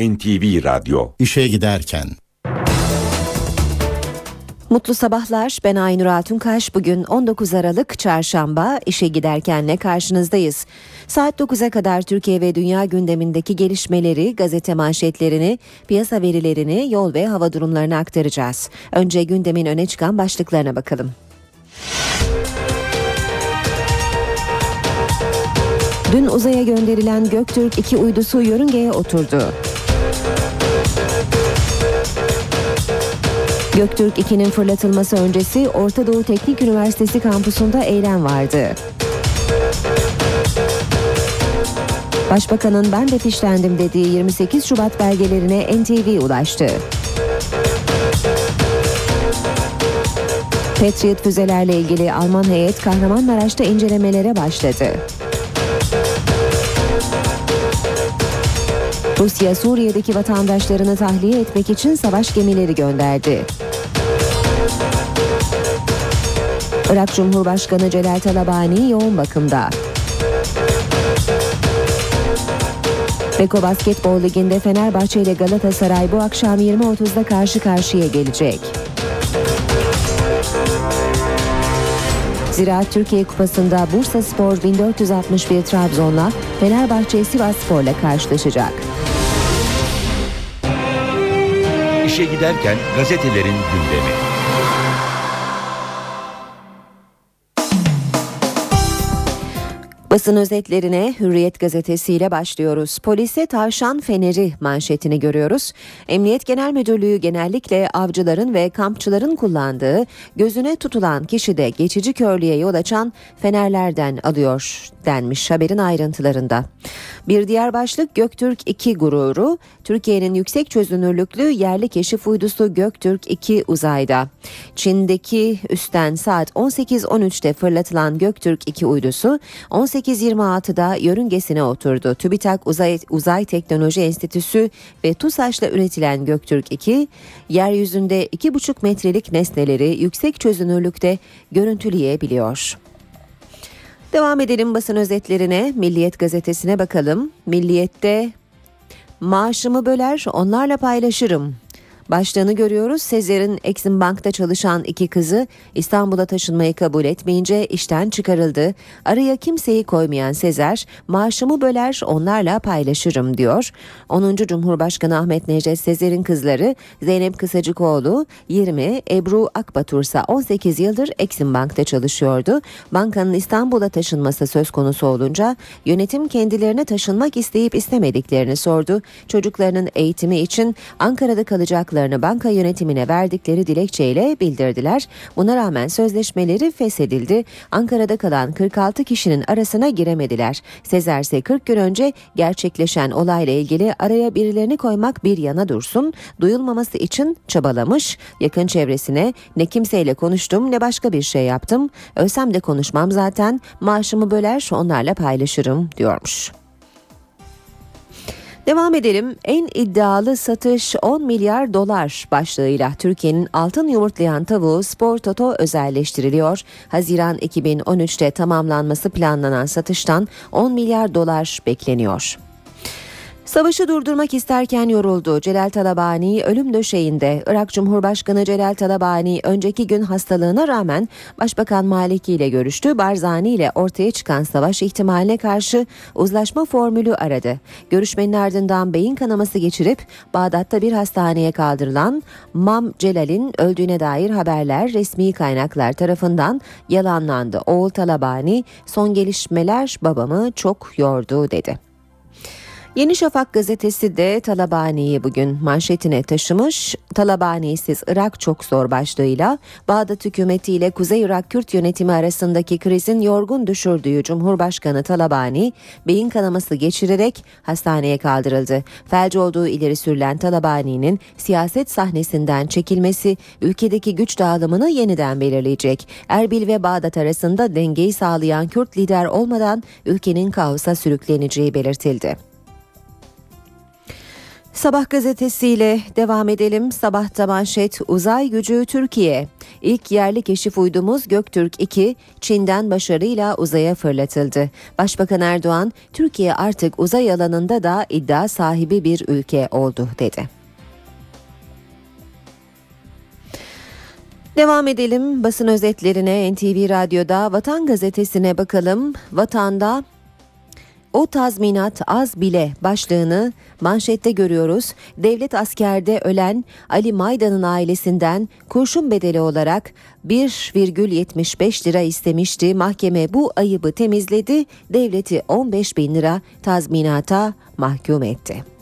NTV Radyo İşe giderken Mutlu sabahlar. Ben Aynur Altunkaş. Bugün 19 Aralık Çarşamba işe giderkenle karşınızdayız. Saat 9'a kadar Türkiye ve dünya gündemindeki gelişmeleri, gazete manşetlerini, piyasa verilerini, yol ve hava durumlarını aktaracağız. Önce gündemin öne çıkan başlıklarına bakalım. Dün uzaya gönderilen Göktürk 2 uydusu yörüngeye oturdu. Göktürk 2'nin fırlatılması öncesi Orta Doğu Teknik Üniversitesi kampusunda eylem vardı. Başbakanın ben de fişlendim dediği 28 Şubat belgelerine NTV ulaştı. Patriot füzelerle ilgili Alman heyet Kahramanmaraş'ta incelemelere başladı. Rusya Suriye'deki vatandaşlarını tahliye etmek için savaş gemileri gönderdi. Irak Cumhurbaşkanı Celal Talabani yoğun bakımda. Beko Basketbol Ligi'nde Fenerbahçe ile Galatasaray bu akşam 20.30'da karşı karşıya gelecek. Ziraat Türkiye Kupası'nda Bursa Spor 1461 Trabzon'la Fenerbahçe Sivas Spor'la karşılaşacak. İşe giderken gazetelerin gündemi. Basın özetlerine Hürriyet gazetesiyle başlıyoruz. Polise tavşan feneri manşetini görüyoruz. Emniyet Genel Müdürlüğü genellikle avcıların ve kampçıların kullandığı gözüne tutulan kişide geçici körlüğe yol açan fenerlerden alıyor denmiş haberin ayrıntılarında. Bir diğer başlık Göktürk 2 gururu. Türkiye'nin yüksek çözünürlüklü yerli keşif uydusu Göktürk 2 uzayda. Çin'deki üstten saat 18.13'te fırlatılan Göktürk 2 uydusu 18.26'da yörüngesine oturdu. TÜBİTAK Uzay, Uzay Teknoloji Enstitüsü ve TUSAŞ'la üretilen Göktürk 2 yeryüzünde 2,5 metrelik nesneleri yüksek çözünürlükte görüntüleyebiliyor. Devam edelim basın özetlerine. Milliyet gazetesine bakalım. Milliyet'te maaşımı böler onlarla paylaşırım. Başlığını görüyoruz. Sezer'in Exim Bank'ta çalışan iki kızı İstanbul'a taşınmayı kabul etmeyince işten çıkarıldı. Araya kimseyi koymayan Sezer, maaşımı böler onlarla paylaşırım diyor. 10. Cumhurbaşkanı Ahmet Necdet Sezer'in kızları Zeynep Kısacıkoğlu 20, Ebru Akbatur ise 18 yıldır Exim Bank'ta çalışıyordu. Bankanın İstanbul'a taşınması söz konusu olunca yönetim kendilerine taşınmak isteyip istemediklerini sordu. Çocuklarının eğitimi için Ankara'da kalacaklar haklarını banka yönetimine verdikleri dilekçeyle bildirdiler. Buna rağmen sözleşmeleri feshedildi. Ankara'da kalan 46 kişinin arasına giremediler. Sezer ise 40 gün önce gerçekleşen olayla ilgili araya birilerini koymak bir yana dursun, duyulmaması için çabalamış. Yakın çevresine ne kimseyle konuştum ne başka bir şey yaptım. Ölsem de konuşmam zaten maaşımı böler onlarla paylaşırım diyormuş. Devam edelim. En iddialı satış 10 milyar dolar başlığıyla Türkiye'nin altın yumurtlayan tavuğu Spor Toto özelleştiriliyor. Haziran 2013'te tamamlanması planlanan satıştan 10 milyar dolar bekleniyor. Savaşı durdurmak isterken yoruldu. Celal Talabani ölüm döşeğinde. Irak Cumhurbaşkanı Celal Talabani önceki gün hastalığına rağmen Başbakan Maliki ile görüştü. Barzani ile ortaya çıkan savaş ihtimaline karşı uzlaşma formülü aradı. Görüşmenin ardından beyin kanaması geçirip Bağdat'ta bir hastaneye kaldırılan Mam Celal'in öldüğüne dair haberler resmi kaynaklar tarafından yalanlandı. Oğul Talabani son gelişmeler babamı çok yordu dedi. Yeni Şafak gazetesi de Talabani'yi bugün manşetine taşımış. Talabani'siz Irak çok zor başlığıyla Bağdat hükümeti ile Kuzey Irak Kürt yönetimi arasındaki krizin yorgun düşürdüğü Cumhurbaşkanı Talabani beyin kanaması geçirerek hastaneye kaldırıldı. Felci olduğu ileri sürülen Talabani'nin siyaset sahnesinden çekilmesi ülkedeki güç dağılımını yeniden belirleyecek. Erbil ve Bağdat arasında dengeyi sağlayan Kürt lider olmadan ülkenin kaosa sürükleneceği belirtildi. Sabah gazetesiyle devam edelim. Sabahta manşet uzay gücü Türkiye. İlk yerli keşif uydumuz Göktürk 2 Çin'den başarıyla uzaya fırlatıldı. Başbakan Erdoğan, Türkiye artık uzay alanında da iddia sahibi bir ülke oldu dedi. Devam edelim basın özetlerine NTV Radyo'da Vatan Gazetesi'ne bakalım. Vatanda o tazminat az bile başlığını manşette görüyoruz. Devlet askerde ölen Ali Maydan'ın ailesinden kurşun bedeli olarak 1,75 lira istemişti. Mahkeme bu ayıbı temizledi. Devleti 15 bin lira tazminata mahkum etti.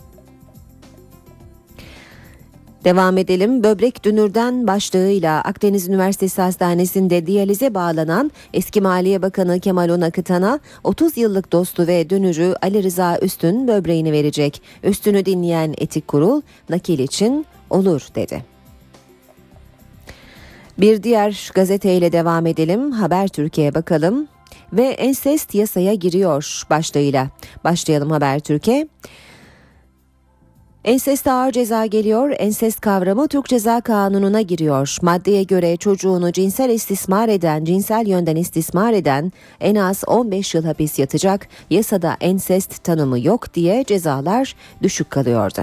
Devam edelim. Böbrek dünürden başlığıyla Akdeniz Üniversitesi Hastanesi'nde diyalize bağlanan eski Maliye Bakanı Kemal Onakıtan'a 30 yıllık dostu ve dönürü Ali Rıza Üstün böbreğini verecek. Üstünü dinleyen etik kurul nakil için olur dedi. Bir diğer gazeteyle devam edelim. Haber Türkiye'ye bakalım ve ensest yasaya giriyor başlığıyla. Başlayalım Haber Türkiye. Ensest ağır ceza geliyor. Ensest kavramı Türk Ceza Kanunu'na giriyor. Maddeye göre çocuğunu cinsel istismar eden, cinsel yönden istismar eden en az 15 yıl hapis yatacak. Yasada ensest tanımı yok diye cezalar düşük kalıyordu.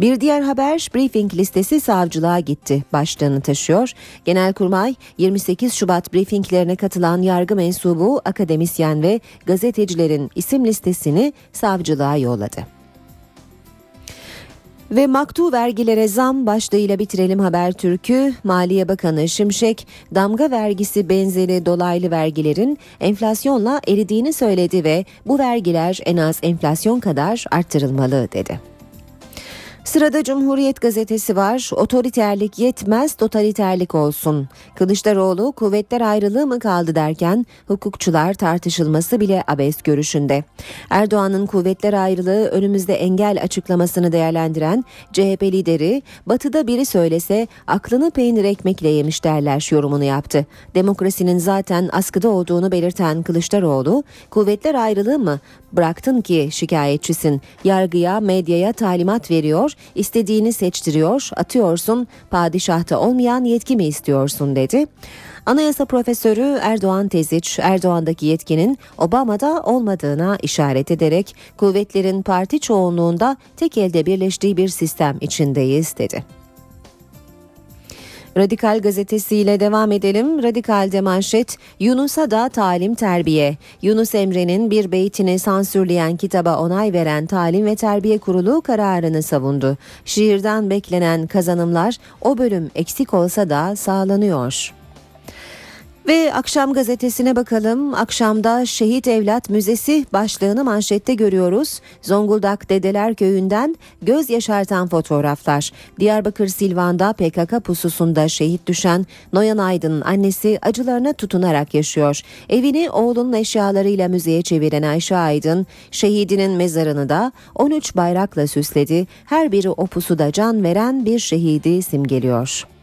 Bir diğer haber briefing listesi savcılığa gitti başlığını taşıyor. Genelkurmay 28 Şubat briefinglerine katılan yargı mensubu, akademisyen ve gazetecilerin isim listesini savcılığa yolladı. Ve maktu vergilere zam başlığıyla bitirelim haber türkü. Maliye Bakanı Şimşek damga vergisi benzeri dolaylı vergilerin enflasyonla eridiğini söyledi ve bu vergiler en az enflasyon kadar arttırılmalı dedi. Sırada Cumhuriyet gazetesi var. Otoriterlik yetmez, totaliterlik olsun. Kılıçdaroğlu kuvvetler ayrılığı mı kaldı derken hukukçular tartışılması bile abes görüşünde. Erdoğan'ın kuvvetler ayrılığı önümüzde engel açıklamasını değerlendiren CHP lideri batıda biri söylese aklını peynir ekmekle yemiş derler yorumunu yaptı. Demokrasinin zaten askıda olduğunu belirten Kılıçdaroğlu kuvvetler ayrılığı mı bıraktın ki şikayetçisin yargıya medyaya talimat veriyor istediğini seçtiriyor, atıyorsun, padişahta olmayan yetki mi istiyorsun dedi. Anayasa profesörü Erdoğan Teziç, Erdoğan'daki yetkinin Obama'da olmadığına işaret ederek kuvvetlerin parti çoğunluğunda tek elde birleştiği bir sistem içindeyiz dedi. Radikal gazetesiyle devam edelim. Radikal'de manşet Yunus'a da talim terbiye. Yunus Emre'nin bir beytini sansürleyen kitaba onay veren Talim ve Terbiye Kurulu kararını savundu. Şiirden beklenen kazanımlar o bölüm eksik olsa da sağlanıyor. Ve akşam gazetesine bakalım. Akşamda Şehit Evlat Müzesi başlığını manşette görüyoruz. Zonguldak Dedeler Köyü'nden göz yaşartan fotoğraflar. Diyarbakır Silvan'da PKK pususunda şehit düşen Noyan Aydın'ın annesi acılarına tutunarak yaşıyor. Evini oğlunun eşyalarıyla müzeye çeviren Ayşe Aydın, şehidinin mezarını da 13 bayrakla süsledi. Her biri o pusuda can veren bir şehidi simgeliyor.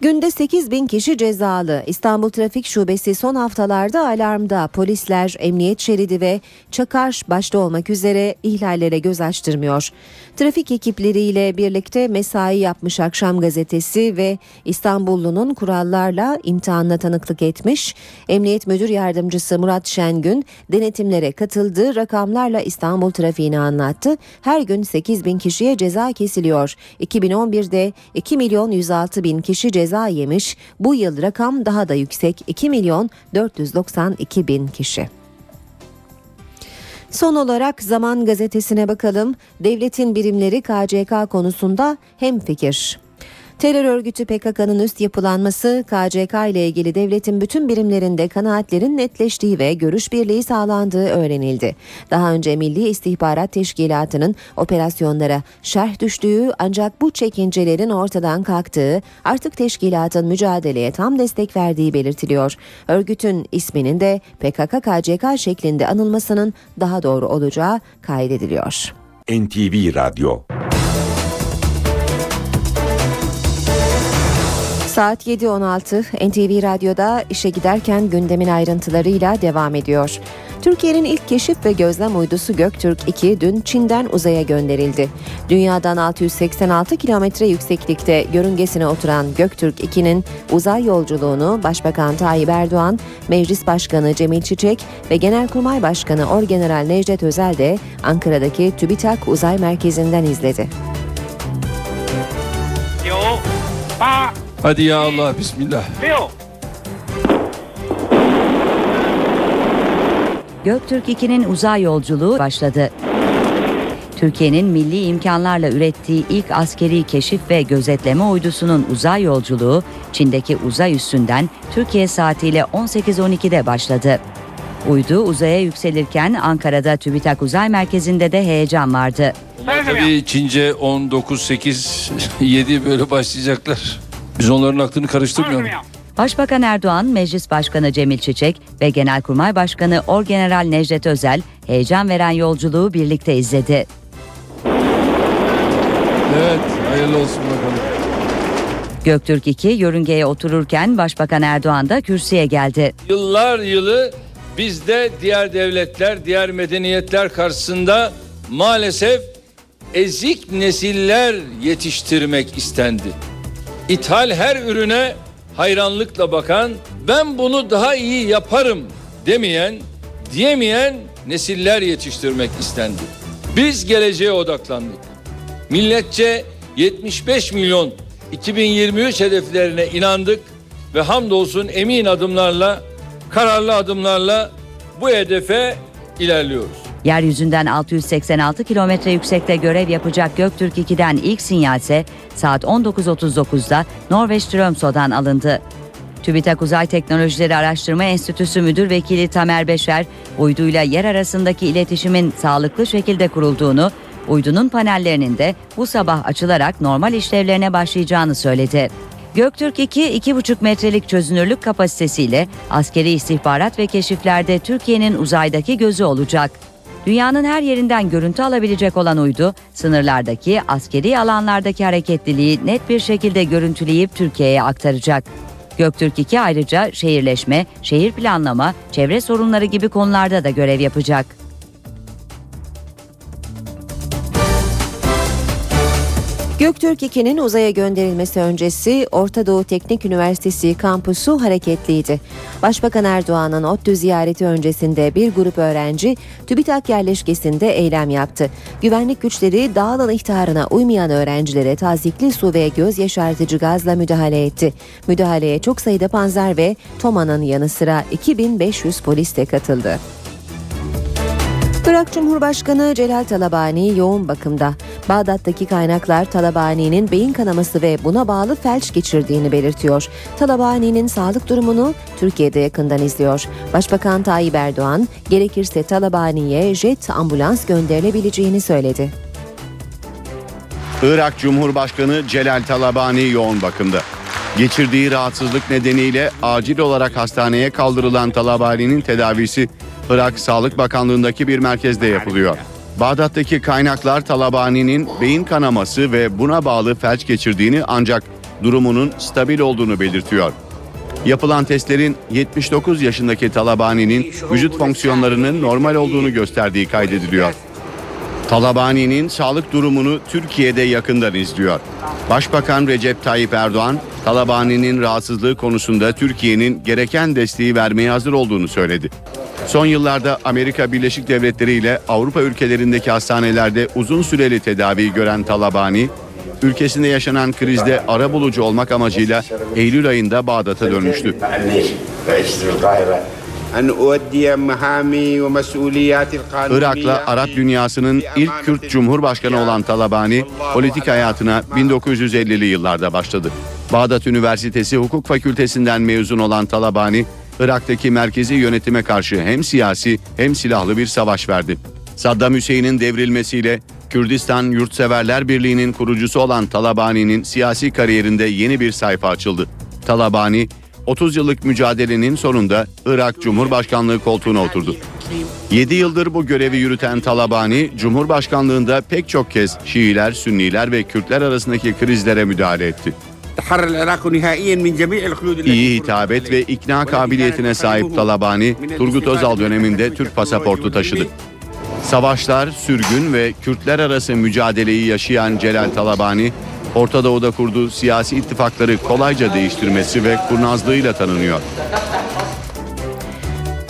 Günde 8 bin kişi cezalı. İstanbul Trafik Şubesi son haftalarda alarmda. Polisler emniyet şeridi ve çakar başta olmak üzere ihlallere göz açtırmıyor. Trafik ekipleriyle birlikte mesai yapmış Akşam Gazetesi ve İstanbullunun kurallarla imtihanla tanıklık etmiş. Emniyet Müdür Yardımcısı Murat Şengün denetimlere katıldığı rakamlarla İstanbul trafiğini anlattı. Her gün 8 bin kişiye ceza kesiliyor. 2011'de 2 milyon 106 bin kişi ceza ceza yemiş. Bu yıl rakam daha da yüksek 2 milyon 492 bin kişi. Son olarak Zaman Gazetesi'ne bakalım. Devletin birimleri KCK konusunda hem fikir. Terör örgütü PKK'nın üst yapılanması KCK ile ilgili devletin bütün birimlerinde kanaatlerin netleştiği ve görüş birliği sağlandığı öğrenildi. Daha önce Milli İstihbarat Teşkilatı'nın operasyonlara şerh düştüğü ancak bu çekincelerin ortadan kalktığı artık teşkilatın mücadeleye tam destek verdiği belirtiliyor. Örgütün isminin de PKK-KCK şeklinde anılmasının daha doğru olacağı kaydediliyor. NTV Radyo Saat 7.16 NTV Radyo'da işe giderken gündemin ayrıntılarıyla devam ediyor. Türkiye'nin ilk keşif ve gözlem uydusu Göktürk 2 dün Çin'den uzaya gönderildi. Dünyadan 686 kilometre yükseklikte yörüngesine oturan Göktürk 2'nin uzay yolculuğunu Başbakan Tayyip Erdoğan, Meclis Başkanı Cemil Çiçek ve Genelkurmay Başkanı Orgeneral Necdet Özel de Ankara'daki TÜBİTAK Uzay Merkezi'nden izledi. 九八 Hadi ya Allah bismillah. 六 Göktürk 2'nin uzay yolculuğu başladı. Türkiye'nin milli imkanlarla ürettiği ilk askeri keşif ve gözetleme uydusunun uzay yolculuğu Çin'deki uzay üssünden Türkiye saatiyle 18.12'de başladı. Uydu uzaya yükselirken Ankara'da TÜBİTAK Uzay Merkezi'nde de heyecan vardı. Tabii Çince 19 8 7 böyle başlayacaklar. Biz onların aklını karıştırmayalım. Başbakan Erdoğan, Meclis Başkanı Cemil Çiçek ve Genelkurmay Başkanı Orgeneral Necdet Özel heyecan veren yolculuğu birlikte izledi. Evet, hayırlı olsun bakalım. Göktürk 2 yörüngeye otururken Başbakan Erdoğan da kürsüye geldi. Yıllar yılı biz de diğer devletler, diğer medeniyetler karşısında maalesef ezik nesiller yetiştirmek istendi. İthal her ürüne hayranlıkla bakan, ben bunu daha iyi yaparım demeyen, diyemeyen nesiller yetiştirmek istendi. Biz geleceğe odaklandık. Milletçe 75 milyon 2023 hedeflerine inandık ve hamdolsun emin adımlarla, kararlı adımlarla bu hedefe ilerliyoruz. Yeryüzünden 686 kilometre yüksekte görev yapacak Göktürk 2'den ilk sinyalse saat 19.39'da Norveç Tromso'dan alındı. TÜBİTAK Uzay Teknolojileri Araştırma Enstitüsü Müdür Vekili Tamer Beşer, uyduyla yer arasındaki iletişimin sağlıklı şekilde kurulduğunu, uydunun panellerinin de bu sabah açılarak normal işlevlerine başlayacağını söyledi. Göktürk 2, 2,5 metrelik çözünürlük kapasitesiyle askeri istihbarat ve keşiflerde Türkiye'nin uzaydaki gözü olacak. Dünyanın her yerinden görüntü alabilecek olan uydu, sınırlardaki askeri alanlardaki hareketliliği net bir şekilde görüntüleyip Türkiye'ye aktaracak. Göktürk 2 ayrıca şehirleşme, şehir planlama, çevre sorunları gibi konularda da görev yapacak. Göktürk 2'nin uzaya gönderilmesi öncesi Orta Doğu Teknik Üniversitesi kampüsü hareketliydi. Başbakan Erdoğan'ın ODTÜ ziyareti öncesinde bir grup öğrenci TÜBİTAK yerleşkesinde eylem yaptı. Güvenlik güçleri dağılın ihtarına uymayan öğrencilere tazikli su ve göz yaşartıcı gazla müdahale etti. Müdahaleye çok sayıda panzer ve TOMA'nın yanı sıra 2500 polis de katıldı. Irak Cumhurbaşkanı Celal Talabani yoğun bakımda. Bağdat'taki kaynaklar Talabani'nin beyin kanaması ve buna bağlı felç geçirdiğini belirtiyor. Talabani'nin sağlık durumunu Türkiye'de yakından izliyor. Başbakan Tayyip Erdoğan gerekirse Talabani'ye jet ambulans gönderilebileceğini söyledi. Irak Cumhurbaşkanı Celal Talabani yoğun bakımda. Geçirdiği rahatsızlık nedeniyle acil olarak hastaneye kaldırılan Talabani'nin tedavisi Irak Sağlık Bakanlığı'ndaki bir merkezde yapılıyor. Bağdat'taki kaynaklar Talabani'nin beyin kanaması ve buna bağlı felç geçirdiğini ancak durumunun stabil olduğunu belirtiyor. Yapılan testlerin 79 yaşındaki Talabani'nin vücut fonksiyonlarının normal olduğunu gösterdiği kaydediliyor. Talabani'nin sağlık durumunu Türkiye'de yakından izliyor. Başbakan Recep Tayyip Erdoğan, Talabani'nin rahatsızlığı konusunda Türkiye'nin gereken desteği vermeye hazır olduğunu söyledi. Son yıllarda Amerika Birleşik Devletleri ile Avrupa ülkelerindeki hastanelerde uzun süreli tedavi gören Talabani, ülkesinde yaşanan krizde ara bulucu olmak amacıyla Eylül ayında Bağdat'a dönmüştü. Irak'la Arap dünyasının ilk Kürt Cumhurbaşkanı olan Talabani politik hayatına 1950'li yıllarda başladı. Bağdat Üniversitesi Hukuk Fakültesinden mezun olan Talabani Irak'taki merkezi yönetime karşı hem siyasi hem silahlı bir savaş verdi. Saddam Hüseyin'in devrilmesiyle Kürdistan Yurtseverler Birliği'nin kurucusu olan Talabani'nin siyasi kariyerinde yeni bir sayfa açıldı. Talabani 30 yıllık mücadelenin sonunda Irak Cumhurbaşkanlığı koltuğuna oturdu. 7 yıldır bu görevi yürüten Talabani, Cumhurbaşkanlığında pek çok kez Şiiler, Sünniler ve Kürtler arasındaki krizlere müdahale etti. İyi hitabet ve ikna kabiliyetine sahip Talabani, Turgut Özal döneminde Türk pasaportu taşıdı. Savaşlar, sürgün ve Kürtler arası mücadeleyi yaşayan Celal Talabani, Orta Doğu'da kurduğu siyasi ittifakları kolayca değiştirmesi ve kurnazlığıyla tanınıyor.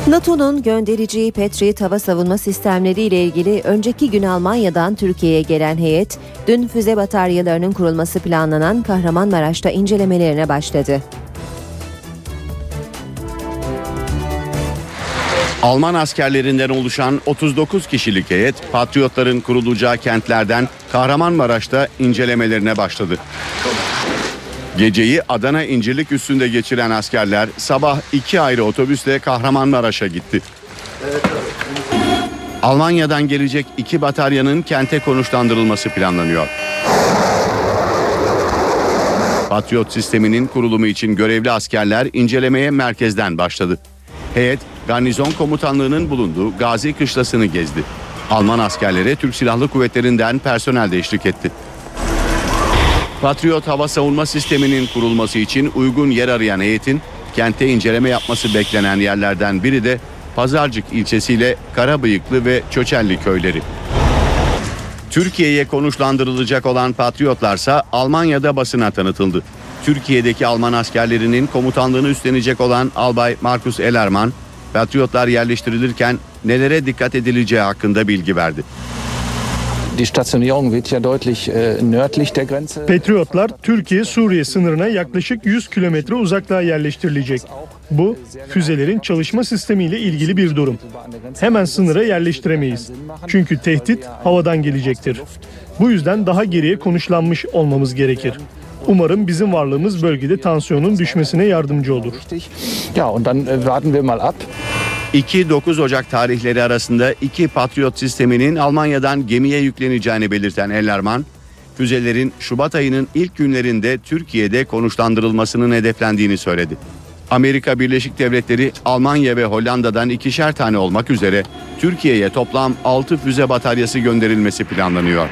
NATO'nun göndereceği Patriot hava savunma sistemleri ile ilgili önceki gün Almanya'dan Türkiye'ye gelen heyet, dün füze bataryalarının kurulması planlanan Kahramanmaraş'ta incelemelerine başladı. Alman askerlerinden oluşan 39 kişilik heyet Patriotların kurulacağı kentlerden Kahramanmaraş'ta incelemelerine başladı. Geceyi Adana İncirlik üstünde geçiren askerler sabah iki ayrı otobüsle Kahramanmaraş'a gitti. Almanya'dan gelecek iki bataryanın kente konuşlandırılması planlanıyor. Patriot sisteminin kurulumu için görevli askerler incelemeye merkezden başladı. Heyet, garnizon komutanlığının bulunduğu Gazi Kışlası'nı gezdi. Alman askerlere Türk Silahlı Kuvvetleri'nden personel de eşlik etti. Patriot hava savunma sisteminin kurulması için uygun yer arayan heyetin kente inceleme yapması beklenen yerlerden biri de Pazarcık ilçesiyle Karabıyıklı ve Çöçelli köyleri. Türkiye'ye konuşlandırılacak olan Patriotlarsa Almanya'da basına tanıtıldı. Türkiye'deki Alman askerlerinin komutanlığını üstlenecek olan Albay Markus Ellermann, Patriotlar yerleştirilirken nelere dikkat edileceği hakkında bilgi verdi. Patriotlar Türkiye-Suriye sınırına yaklaşık 100 kilometre uzaklığa yerleştirilecek. Bu füzelerin çalışma sistemiyle ilgili bir durum. Hemen sınıra yerleştiremeyiz. Çünkü tehdit havadan gelecektir. Bu yüzden daha geriye konuşlanmış olmamız gerekir. Umarım bizim varlığımız bölgede tansiyonun düşmesine yardımcı olur. Ja, und dann äh, warten wir mal ab. 2-9 Ocak tarihleri arasında iki Patriot sisteminin Almanya'dan gemiye yükleneceğini belirten Ellerman, füzelerin Şubat ayının ilk günlerinde Türkiye'de konuşlandırılmasının hedeflendiğini söyledi. Amerika Birleşik Devletleri, Almanya ve Hollanda'dan ikişer tane olmak üzere Türkiye'ye toplam 6 füze bataryası gönderilmesi planlanıyor.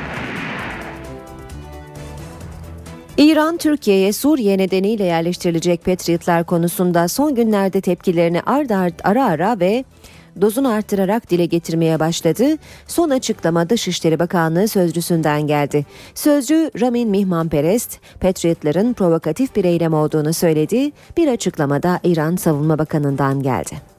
İran, Türkiye'ye Suriye nedeniyle yerleştirilecek Patriotlar konusunda son günlerde tepkilerini ard ard ara ara ve dozunu artırarak dile getirmeye başladı. Son açıklama Dışişleri Bakanlığı sözcüsünden geldi. Sözcü Ramin Mihmanperest, Patriotların provokatif bir eylem olduğunu söyledi. Bir açıklamada İran Savunma Bakanı'ndan geldi.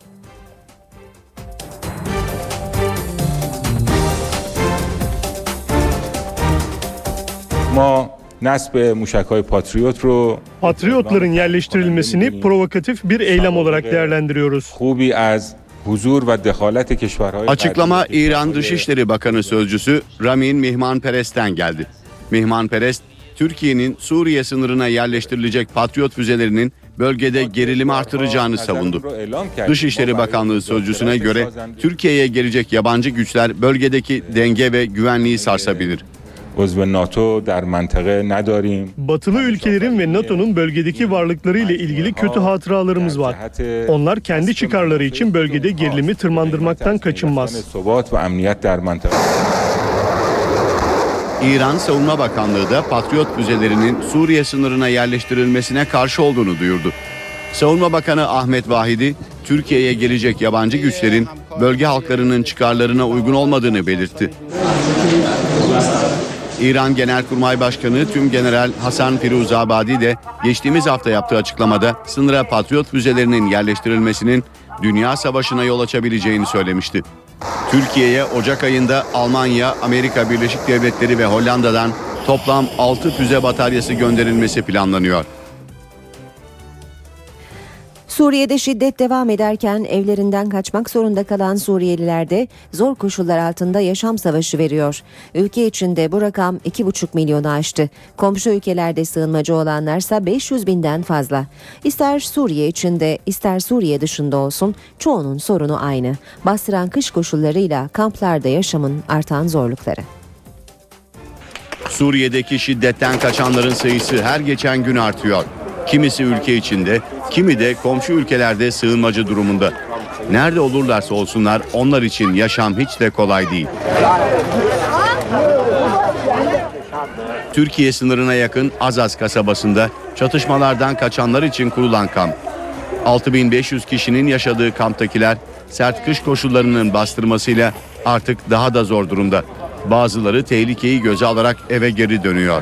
ما نصب موشک پاتریوت رو Patriotların yerleştirilmesini provokatif bir eylem olarak değerlendiriyoruz. خوبی از حضور و دخالت کشورهای Açıklama غربی İran Dışişleri Bakanı Sözcüsü Ramin Mihmanperest'ten geldi. Mihmanperest, Türkiye'nin Suriye sınırına yerleştirilecek Patriot füzelerinin bölgede gerilimi artıracağını savundu. Dışişleri Bakanlığı sözcüsüne göre Türkiye'ye gelecek yabancı güçler bölgedeki denge ve güvenliği sarsabilir. Uzve NATO der mantığe nedarim. Batılı ülkelerin ve NATO'nun bölgedeki varlıkları ile ilgili kötü hatıralarımız var. Onlar kendi çıkarları için bölgede gerilimi tırmandırmaktan kaçınmaz. İran Savunma Bakanlığı da Patriot füzelerinin Suriye sınırına yerleştirilmesine karşı olduğunu duyurdu. Savunma Bakanı Ahmet Vahidi, Türkiye'ye gelecek yabancı güçlerin bölge halklarının çıkarlarına uygun olmadığını belirtti. İran Genelkurmay Başkanı Tüm General Hasan Firuzabadi de geçtiğimiz hafta yaptığı açıklamada sınıra Patriot füzelerinin yerleştirilmesinin dünya savaşına yol açabileceğini söylemişti. Türkiye'ye Ocak ayında Almanya, Amerika Birleşik Devletleri ve Hollanda'dan toplam 6 füze bataryası gönderilmesi planlanıyor. Suriye'de şiddet devam ederken evlerinden kaçmak zorunda kalan Suriyeliler de zor koşullar altında yaşam savaşı veriyor. Ülke içinde bu rakam 2,5 milyonu aştı. Komşu ülkelerde sığınmacı olanlarsa 500 binden fazla. İster Suriye içinde ister Suriye dışında olsun çoğunun sorunu aynı. Bastıran kış koşullarıyla kamplarda yaşamın artan zorlukları. Suriye'deki şiddetten kaçanların sayısı her geçen gün artıyor. Kimisi ülke içinde, kimi de komşu ülkelerde sığınmacı durumunda. Nerede olurlarsa olsunlar onlar için yaşam hiç de kolay değil. Türkiye sınırına yakın Azaz kasabasında çatışmalardan kaçanlar için kurulan kamp. 6500 kişinin yaşadığı kamptakiler sert kış koşullarının bastırmasıyla artık daha da zor durumda. Bazıları tehlikeyi göze alarak eve geri dönüyor.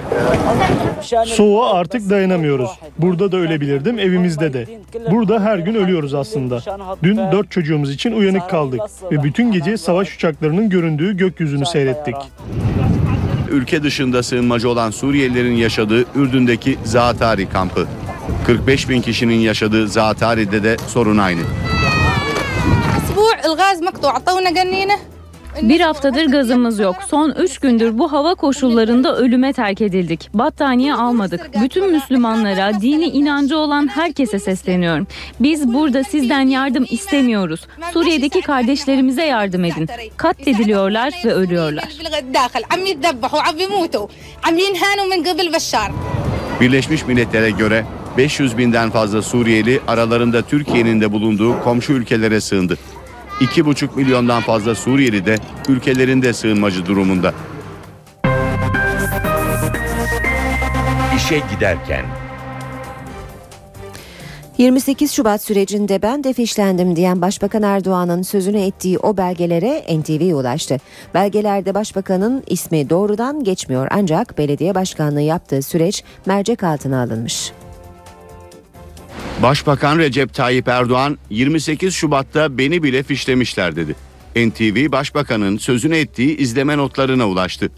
Soğuğa artık dayanamıyoruz. Burada da ölebilirdim, evimizde de. Burada her gün ölüyoruz aslında. Dün dört çocuğumuz için uyanık kaldık ve bütün gece savaş uçaklarının göründüğü gökyüzünü seyrettik. Ülke dışında sığınmacı olan Suriyelilerin yaşadığı Ürdün'deki Zaatari kampı. 45 bin kişinin yaşadığı Zaatari'de de sorun aynı. Bir haftadır gazımız yok. Son 3 gündür bu hava koşullarında ölüme terk edildik. Battaniye almadık. Bütün Müslümanlara, dini inancı olan herkese sesleniyorum. Biz burada sizden yardım istemiyoruz. Suriye'deki kardeşlerimize yardım edin. Katlediliyorlar ve ölüyorlar. Birleşmiş Milletler'e göre 500 binden fazla Suriyeli aralarında Türkiye'nin de bulunduğu komşu ülkelere sığındı. 2,5 milyondan fazla Suriyeli de ülkelerinde sığınmacı durumunda. İşe giderken 28 Şubat sürecinde ben de fişlendim diyen Başbakan Erdoğan'ın sözünü ettiği o belgelere NTV ulaştı. Belgelerde Başbakan'ın ismi doğrudan geçmiyor ancak belediye başkanlığı yaptığı süreç mercek altına alınmış. Başbakan Recep Tayyip Erdoğan 28 Şubat'ta beni bile fişlemişler dedi. NTV Başbakan'ın sözünü ettiği izleme notlarına ulaştı.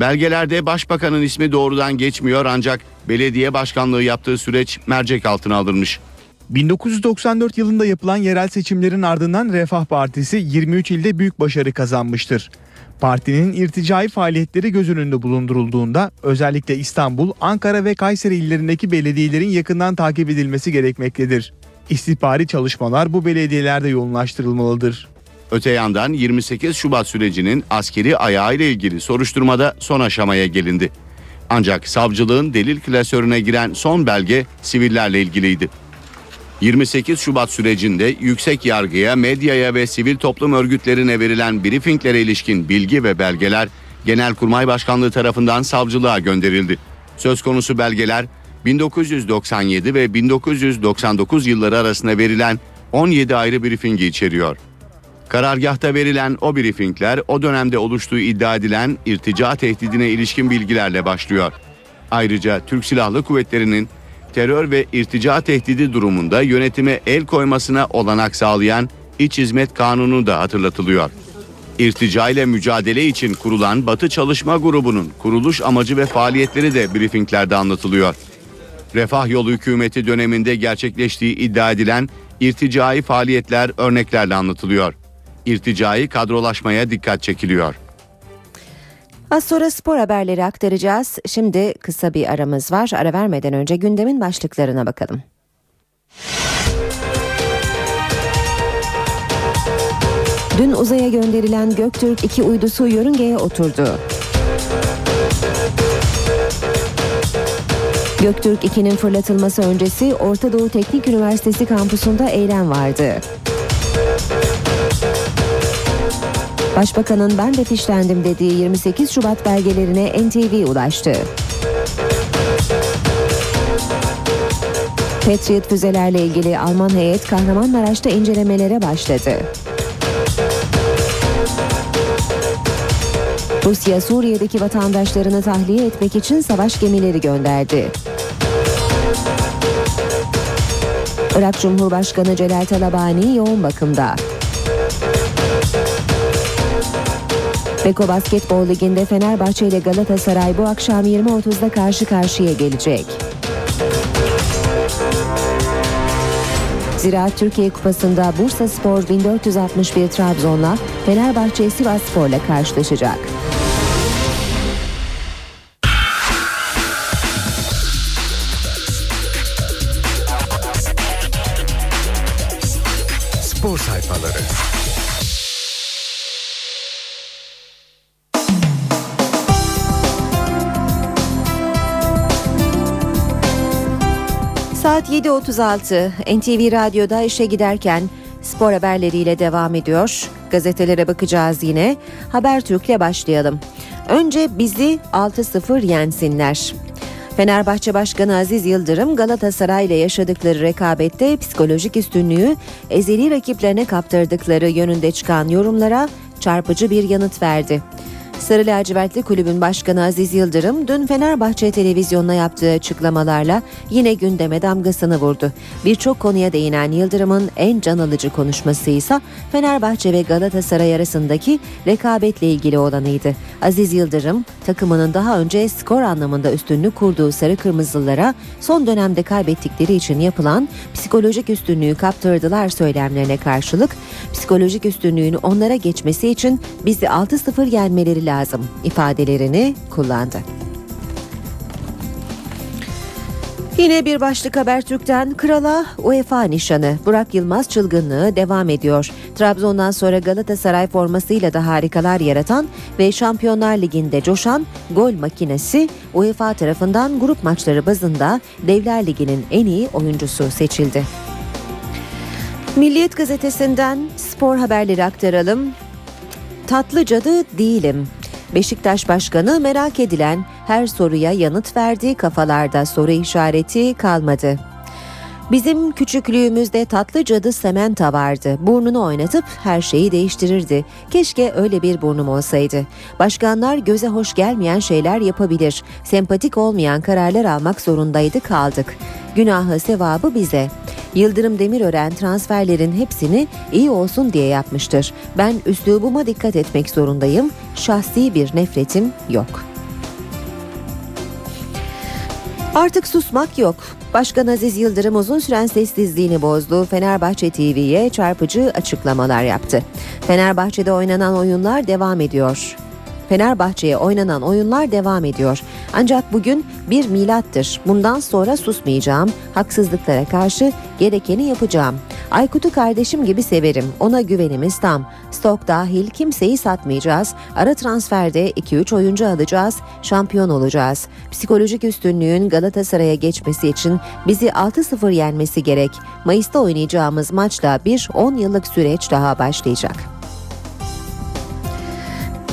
Belgelerde Başbakan'ın ismi doğrudan geçmiyor ancak belediye başkanlığı yaptığı süreç mercek altına alınmış. 1994 yılında yapılan yerel seçimlerin ardından Refah Partisi 23 ilde büyük başarı kazanmıştır. Partinin irticai faaliyetleri göz önünde bulundurulduğunda özellikle İstanbul, Ankara ve Kayseri illerindeki belediyelerin yakından takip edilmesi gerekmektedir. İstihbari çalışmalar bu belediyelerde yoğunlaştırılmalıdır. Öte yandan 28 Şubat sürecinin askeri ayağıyla ilgili soruşturmada son aşamaya gelindi. Ancak savcılığın delil klasörüne giren son belge sivillerle ilgiliydi. 28 Şubat sürecinde yüksek yargıya, medyaya ve sivil toplum örgütlerine verilen briefinglere ilişkin bilgi ve belgeler Genelkurmay Başkanlığı tarafından savcılığa gönderildi. Söz konusu belgeler 1997 ve 1999 yılları arasında verilen 17 ayrı briefingi içeriyor. Karargahta verilen o briefingler o dönemde oluştuğu iddia edilen irtica tehdidine ilişkin bilgilerle başlıyor. Ayrıca Türk Silahlı Kuvvetleri'nin terör ve irtica tehdidi durumunda yönetime el koymasına olanak sağlayan İç Hizmet Kanunu da hatırlatılıyor. İrtica ile mücadele için kurulan Batı Çalışma Grubu'nun kuruluş amacı ve faaliyetleri de briefinglerde anlatılıyor. Refah Yolu hükümeti döneminde gerçekleştiği iddia edilen irticai faaliyetler örneklerle anlatılıyor. İrticai kadrolaşmaya dikkat çekiliyor. Az sonra spor haberleri aktaracağız. Şimdi kısa bir aramız var. Ara vermeden önce gündemin başlıklarına bakalım. Dün uzaya gönderilen Göktürk 2 uydusu yörüngeye oturdu. Göktürk 2'nin fırlatılması öncesi Orta Doğu Teknik Üniversitesi kampusunda eylem vardı. Başbakanın ben de fişlendim dediği 28 Şubat belgelerine NTV ulaştı. Patriot füzelerle ilgili Alman heyet Kahramanmaraş'ta incelemelere başladı. Rusya Suriye'deki vatandaşlarını tahliye etmek için savaş gemileri gönderdi. Irak Cumhurbaşkanı Celal Talabani yoğun bakımda. Beko Basketbol Ligi'nde Fenerbahçe ile Galatasaray bu akşam 20.30'da karşı karşıya gelecek. Ziraat Türkiye Kupası'nda Bursa Spor 1461 Trabzon'la Fenerbahçe Sivas Spor'la karşılaşacak. 7.36 NTV Radyo'da işe giderken spor haberleriyle devam ediyor. Gazetelere bakacağız yine. Habertürk'le başlayalım. Önce bizi 6-0 yensinler. Fenerbahçe Başkanı Aziz Yıldırım Galatasaray ile yaşadıkları rekabette psikolojik üstünlüğü ezeli rakiplerine kaptırdıkları yönünde çıkan yorumlara çarpıcı bir yanıt verdi. Sarı lacivertli kulübün başkanı Aziz Yıldırım dün Fenerbahçe televizyonuna yaptığı açıklamalarla yine gündeme damgasını vurdu. Birçok konuya değinen Yıldırım'ın en can alıcı konuşması ise Fenerbahçe ve Galatasaray arasındaki rekabetle ilgili olanıydı. Aziz Yıldırım takımının daha önce skor anlamında üstünlük kurduğu sarı kırmızılara son dönemde kaybettikleri için yapılan psikolojik üstünlüğü kaptırdılar söylemlerine karşılık psikolojik üstünlüğün onlara geçmesi için bizi 6-0 yenmeleri lazım ifadelerini kullandı. Yine bir başlık Habertürk'ten Krala UEFA nişanı. Burak Yılmaz çılgınlığı devam ediyor. Trabzon'dan sonra Galatasaray formasıyla da harikalar yaratan ve Şampiyonlar Ligi'nde coşan gol makinesi UEFA tarafından grup maçları bazında Devler Ligi'nin en iyi oyuncusu seçildi. Milliyet gazetesinden spor haberleri aktaralım. Tatlı cadı değilim. Beşiktaş Başkanı merak edilen her soruya yanıt verdi, kafalarda soru işareti kalmadı. Bizim küçüklüğümüzde tatlı cadı Sementa vardı. Burnunu oynatıp her şeyi değiştirirdi. Keşke öyle bir burnum olsaydı. Başkanlar göze hoş gelmeyen şeyler yapabilir. Sempatik olmayan kararlar almak zorundaydı kaldık. Günahı sevabı bize. Yıldırım Demirören transferlerin hepsini iyi olsun diye yapmıştır. Ben üslubuma dikkat etmek zorundayım. Şahsi bir nefretim yok. Artık susmak yok. Başkan Aziz Yıldırım uzun süren sessizliğini bozdu. Fenerbahçe TV'ye çarpıcı açıklamalar yaptı. Fenerbahçe'de oynanan oyunlar devam ediyor. Fenerbahçe'ye oynanan oyunlar devam ediyor. Ancak bugün bir milattır. Bundan sonra susmayacağım. Haksızlıklara karşı gerekeni yapacağım. Aykut'u kardeşim gibi severim. Ona güvenimiz tam. Stok dahil kimseyi satmayacağız. Ara transferde 2-3 oyuncu alacağız. Şampiyon olacağız. Psikolojik üstünlüğün Galatasaray'a geçmesi için bizi 6-0 yenmesi gerek. Mayıs'ta oynayacağımız maçla bir 10 yıllık süreç daha başlayacak.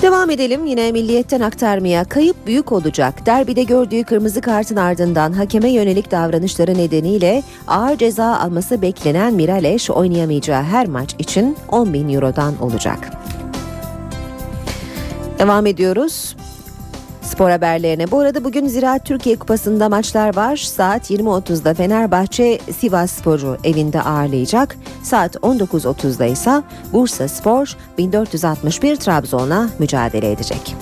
Devam edelim yine milliyetten aktarmaya. Kayıp büyük olacak. Derbide gördüğü kırmızı kartın ardından hakeme yönelik davranışları nedeniyle ağır ceza alması beklenen Miraleş oynayamayacağı her maç için 10 bin Euro'dan olacak. Devam ediyoruz. Spor haberlerine. Bu arada bugün Ziraat Türkiye Kupası'nda maçlar var. Saat 20.30'da Fenerbahçe Sivas Spor'u evinde ağırlayacak. Saat 19.30'da ise Bursa Spor 1461 Trabzon'la mücadele edecek.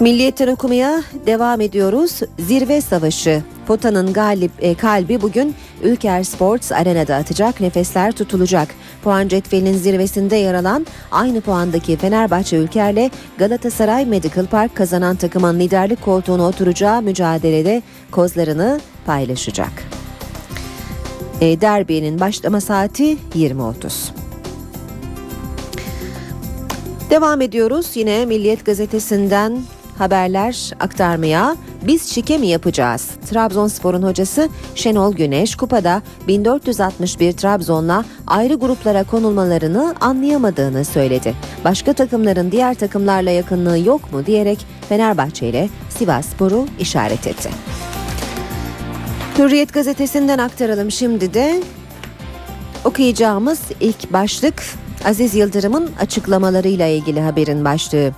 Milliyetten okumaya devam ediyoruz. Zirve Savaşı. Pota'nın galip, e, kalbi bugün Ülker Sports Arena'da atacak. Nefesler tutulacak. Puan cetvelinin zirvesinde yer alan aynı puandaki Fenerbahçe Ülker'le Galatasaray Medical Park kazanan takımın liderlik koltuğuna oturacağı mücadelede kozlarını paylaşacak. E, derbinin başlama saati 20.30. Devam ediyoruz yine Milliyet Gazetesi'nden haberler aktarmaya. Biz şike mi yapacağız? Trabzonspor'un hocası Şenol Güneş kupada 1461 Trabzon'la ayrı gruplara konulmalarını anlayamadığını söyledi. Başka takımların diğer takımlarla yakınlığı yok mu diyerek Fenerbahçe ile Sivasspor'u işaret etti. Hürriyet gazetesinden aktaralım şimdi de okuyacağımız ilk başlık Aziz Yıldırım'ın açıklamalarıyla ilgili haberin başlığı.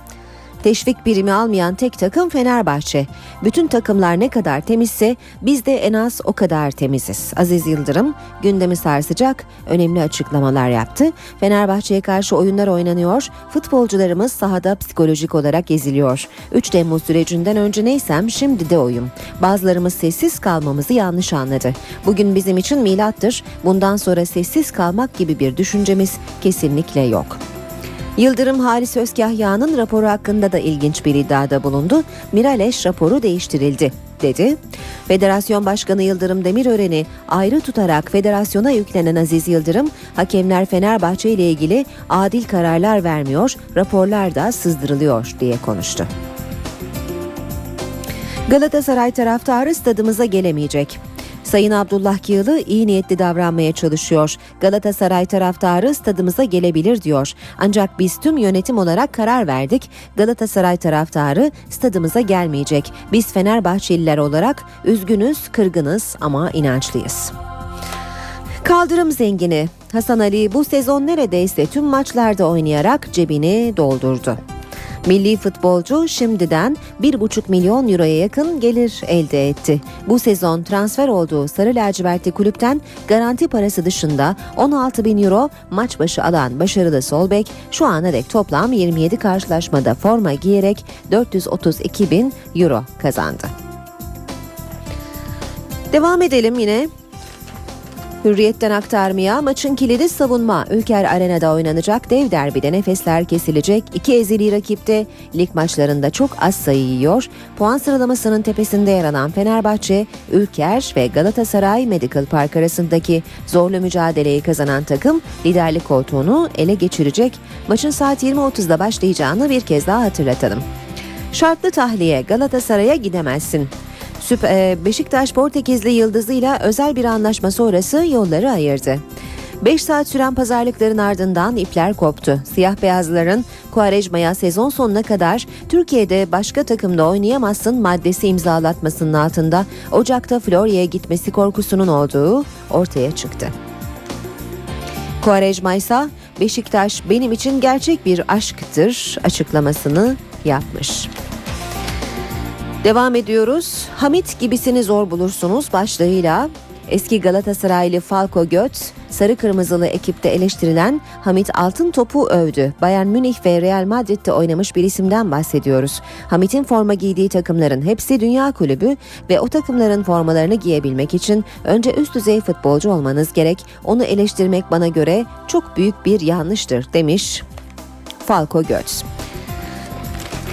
Teşvik birimi almayan tek takım Fenerbahçe. Bütün takımlar ne kadar temizse biz de en az o kadar temiziz. Aziz Yıldırım gündemi sarsacak önemli açıklamalar yaptı. Fenerbahçe'ye karşı oyunlar oynanıyor. Futbolcularımız sahada psikolojik olarak eziliyor. 3 Temmuz sürecinden önce neysem şimdi de oyum. Bazılarımız sessiz kalmamızı yanlış anladı. Bugün bizim için milattır. Bundan sonra sessiz kalmak gibi bir düşüncemiz kesinlikle yok. Yıldırım Halis Özkahya'nın raporu hakkında da ilginç bir iddiada bulundu. Miraleş raporu değiştirildi dedi. Federasyon Başkanı Yıldırım Demirören'i ayrı tutarak federasyona yüklenen Aziz Yıldırım, hakemler Fenerbahçe ile ilgili adil kararlar vermiyor, raporlar da sızdırılıyor diye konuştu. Galatasaray taraftarı stadımıza gelemeyecek. Sayın Abdullah Yığılı iyi niyetli davranmaya çalışıyor. Galatasaray taraftarı stadımıza gelebilir diyor. Ancak biz tüm yönetim olarak karar verdik. Galatasaray taraftarı stadımıza gelmeyecek. Biz Fenerbahçeliler olarak üzgünüz, kırgınız ama inançlıyız. Kaldırım zengini Hasan Ali bu sezon neredeyse tüm maçlarda oynayarak cebini doldurdu. Milli futbolcu şimdiden 1,5 milyon euroya yakın gelir elde etti. Bu sezon transfer olduğu Sarı Lacivertli kulüpten garanti parası dışında 16 bin euro maç başı alan başarılı Solbek şu ana dek toplam 27 karşılaşmada forma giyerek 432 bin euro kazandı. Devam edelim yine Hürriyetten aktarmaya maçın kilidi savunma. Ülker Arena'da oynanacak dev derbide nefesler kesilecek. İki ezeli rakipte lig maçlarında çok az sayı yiyor. Puan sıralamasının tepesinde yer alan Fenerbahçe, Ülker ve Galatasaray Medical Park arasındaki zorlu mücadeleyi kazanan takım liderlik koltuğunu ele geçirecek. Maçın saat 20.30'da başlayacağını bir kez daha hatırlatalım. Şartlı tahliye Galatasaray'a gidemezsin. Beşiktaş Portekizli yıldızıyla özel bir anlaşma sonrası yolları ayırdı. 5 saat süren pazarlıkların ardından ipler koptu. Siyah beyazların Kuarejma'ya sezon sonuna kadar Türkiye'de başka takımda oynayamazsın maddesi imzalatmasının altında Ocak'ta Florya'ya gitmesi korkusunun olduğu ortaya çıktı. Kuarejma ise Beşiktaş benim için gerçek bir aşktır açıklamasını yapmış. Devam ediyoruz. Hamit gibisini zor bulursunuz başlığıyla eski Galatasaraylı Falco Götz, sarı kırmızılı ekipte eleştirilen Hamit Altın Top'u övdü. Bayern Münih ve Real Madrid'de oynamış bir isimden bahsediyoruz. Hamit'in forma giydiği takımların hepsi dünya kulübü ve o takımların formalarını giyebilmek için önce üst düzey futbolcu olmanız gerek. Onu eleştirmek bana göre çok büyük bir yanlıştır demiş Falco Götz.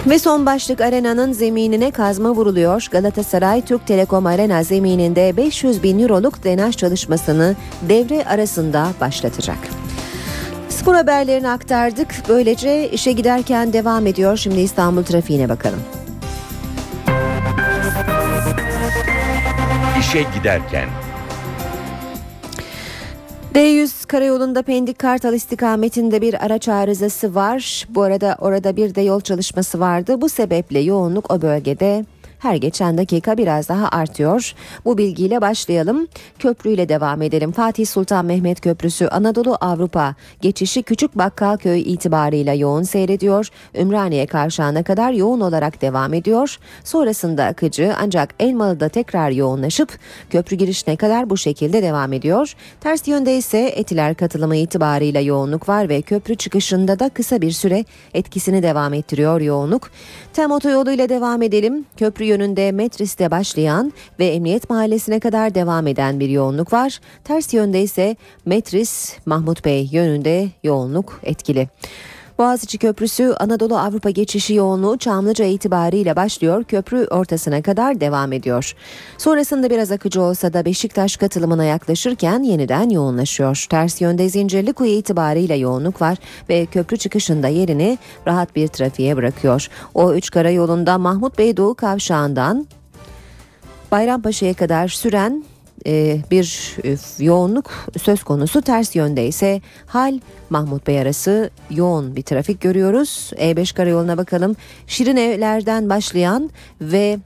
Ve son başlık arenanın zeminine kazma vuruluyor. Galatasaray Türk Telekom Arena zemininde 500 bin euroluk drenaj çalışmasını devre arasında başlatacak. Spor haberlerini aktardık. Böylece işe giderken devam ediyor. Şimdi İstanbul trafiğine bakalım. İşe giderken D100 karayolunda Pendik Kartal istikametinde bir araç arızası var. Bu arada orada bir de yol çalışması vardı. Bu sebeple yoğunluk o bölgede her geçen dakika biraz daha artıyor. Bu bilgiyle başlayalım. Köprüyle devam edelim. Fatih Sultan Mehmet Köprüsü Anadolu Avrupa geçişi Küçük Bakkalköy itibarıyla yoğun seyrediyor. Ümraniye kavşağına kadar yoğun olarak devam ediyor. Sonrasında akıcı ancak Elmalı'da tekrar yoğunlaşıp köprü girişine kadar bu şekilde devam ediyor. Ters yönde ise Etiler katılımı itibarıyla yoğunluk var ve köprü çıkışında da kısa bir süre etkisini devam ettiriyor yoğunluk. Tem otoyolu ile devam edelim. Köprü yönünde Metris'te başlayan ve Emniyet Mahallesi'ne kadar devam eden bir yoğunluk var. Ters yönde ise Metris Mahmut Bey yönünde yoğunluk etkili. Boğaziçi Köprüsü Anadolu Avrupa geçişi yoğunluğu Çamlıca itibariyle başlıyor. Köprü ortasına kadar devam ediyor. Sonrasında biraz akıcı olsa da Beşiktaş katılımına yaklaşırken yeniden yoğunlaşıyor. Ters yönde Zincirlikuyu itibariyle yoğunluk var ve köprü çıkışında yerini rahat bir trafiğe bırakıyor. O üç karayolunda Mahmut Bey Doğu Kavşağı'ndan Bayrampaşa'ya kadar süren e, bir e, yoğunluk söz konusu ters yönde ise hal Mahmut Bey arası yoğun bir trafik görüyoruz. E5 karayoluna bakalım. Şirinevlerden başlayan ve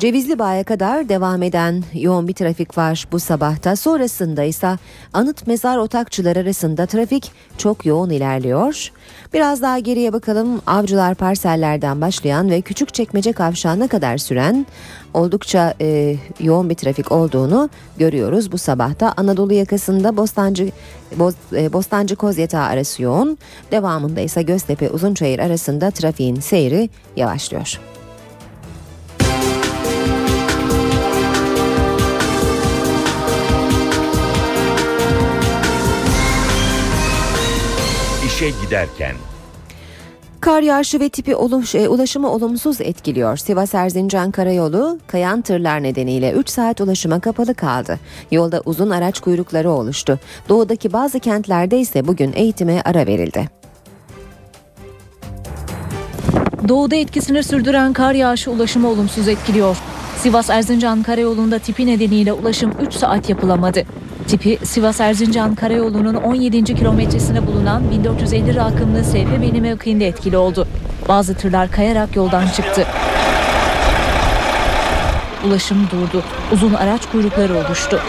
Cevizli Bağ'a kadar devam eden yoğun bir trafik var bu sabahta. Sonrasında ise anıt mezar otakçılar arasında trafik çok yoğun ilerliyor. Biraz daha geriye bakalım. Avcılar parsellerden başlayan ve küçük çekmece kavşağına kadar süren oldukça e, yoğun bir trafik olduğunu görüyoruz bu sabahta. Anadolu yakasında Bostancı Boz, e, Bostancı Kozyatağı arası yoğun. Devamında ise Göztepe Uzunçayır arasında trafiğin seyri yavaşlıyor. İşe giderken Kar yağışı ve tipi oluş, e, ulaşımı olumsuz etkiliyor. Sivas Erzincan Karayolu kayan tırlar nedeniyle 3 saat ulaşıma kapalı kaldı. Yolda uzun araç kuyrukları oluştu. Doğudaki bazı kentlerde ise bugün eğitime ara verildi. Doğuda etkisini sürdüren kar yağışı ulaşımı olumsuz etkiliyor. Sivas-Erzincan karayolunda tipi nedeniyle ulaşım 3 saat yapılamadı. Tipi Sivas-Erzincan karayolunun 17. kilometresine bulunan 1450 rakımlı SPB'li mevkiinde etkili oldu. Bazı tırlar kayarak yoldan çıktı. Ulaşım durdu. Uzun araç kuyrukları oluştu.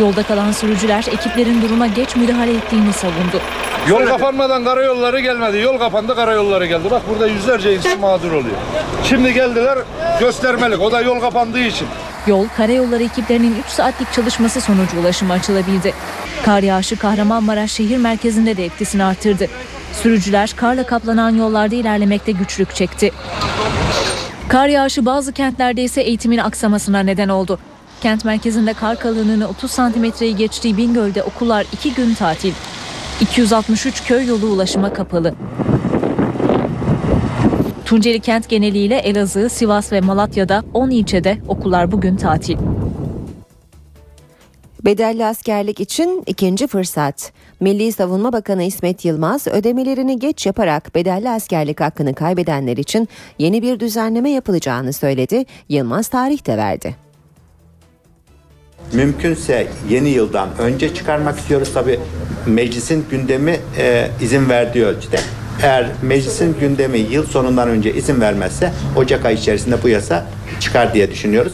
Yolda kalan sürücüler ekiplerin duruma geç müdahale ettiğini savundu. Yol kapanmadan karayolları gelmedi. Yol kapandı karayolları geldi. Bak burada yüzlerce insan mağdur oluyor. Şimdi geldiler göstermelik. O da yol kapandığı için. Yol karayolları ekiplerinin 3 saatlik çalışması sonucu ulaşıma açılabildi. Kar yağışı Kahramanmaraş şehir merkezinde de etkisini artırdı. Sürücüler karla kaplanan yollarda ilerlemekte güçlük çekti. Kar yağışı bazı kentlerde ise eğitimin aksamasına neden oldu. Kent merkezinde kar kalınlığını 30 santimetreyi geçtiği Bingöl'de okullar 2 gün tatil. 263 köy yolu ulaşıma kapalı. Tunceli kent geneliyle Elazığ, Sivas ve Malatya'da 10 ilçede okullar bugün tatil. Bedelli askerlik için ikinci fırsat. Milli Savunma Bakanı İsmet Yılmaz ödemelerini geç yaparak bedelli askerlik hakkını kaybedenler için yeni bir düzenleme yapılacağını söyledi. Yılmaz tarih de verdi. Mümkünse yeni yıldan önce çıkarmak istiyoruz. Tabi meclisin gündemi e, izin verdiği ölçüde. Eğer meclisin gündemi yıl sonundan önce izin vermezse Ocak ayı içerisinde bu yasa çıkar diye düşünüyoruz.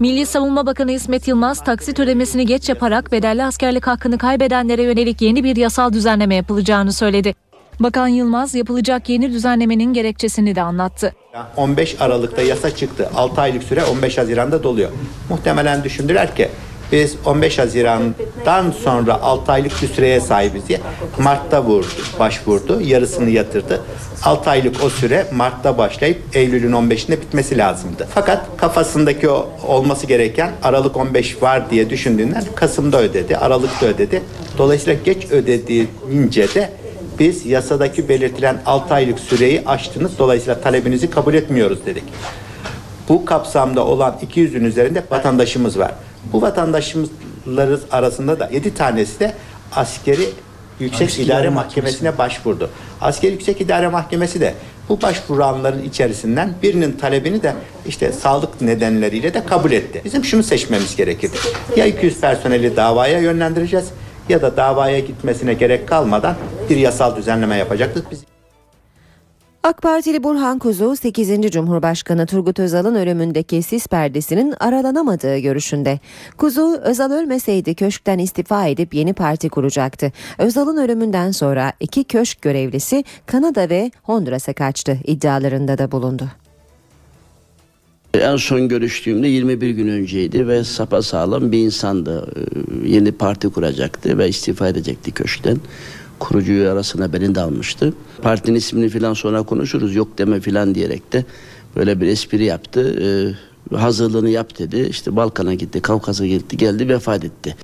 Milli Savunma Bakanı İsmet Yılmaz taksit ödemesini geç yaparak bedelli askerlik hakkını kaybedenlere yönelik yeni bir yasal düzenleme yapılacağını söyledi. Bakan Yılmaz yapılacak yeni düzenlemenin gerekçesini de anlattı. 15 Aralık'ta yasa çıktı. 6 aylık süre 15 Haziran'da doluyor. Muhtemelen düşündüler ki biz 15 Haziran'dan sonra 6 aylık bir süreye sahibiz diye Mart'ta vurdu, başvurdu, yarısını yatırdı. 6 aylık o süre Mart'ta başlayıp Eylül'ün 15'inde bitmesi lazımdı. Fakat kafasındaki o olması gereken Aralık 15 var diye düşündüğünden Kasım'da ödedi, Aralık'ta ödedi. Dolayısıyla geç ödediğince de biz yasadaki belirtilen 6 aylık süreyi aştınız. Dolayısıyla talebinizi kabul etmiyoruz dedik. Bu kapsamda olan 200'ün üzerinde vatandaşımız var. Bu vatandaşımızların arasında da 7 tanesi de askeri Yüksek Askeri İdare İdare Mahkemesi'ne başvurdu. Askeri Yüksek İdare Mahkemesi de bu başvuranların içerisinden birinin talebini de işte sağlık nedenleriyle de kabul etti. Bizim şunu seçmemiz gerekirdi. Ya 200 personeli davaya yönlendireceğiz ya da davaya gitmesine gerek kalmadan bir yasal düzenleme yapacaktık. Biz AK Partili Burhan Kuzu 8. Cumhurbaşkanı Turgut Özal'ın ölümündeki sis perdesinin aralanamadığı görüşünde. Kuzu Özal ölmeseydi köşkten istifa edip yeni parti kuracaktı. Özal'ın ölümünden sonra iki köşk görevlisi Kanada ve Honduras'a kaçtı iddialarında da bulundu. En son görüştüğümde 21 gün önceydi ve sapasağlam bir insandı. Ee, Yeni parti kuracaktı ve istifa edecekti köşkten. Kurucu arasına beni de almıştı. Partinin ismini falan sonra konuşuruz yok deme falan diyerek de böyle bir espri yaptı. Ee, hazırlığını yap dedi. İşte Balkan'a gitti, Kavkaz'a gitti, geldi vefat etti.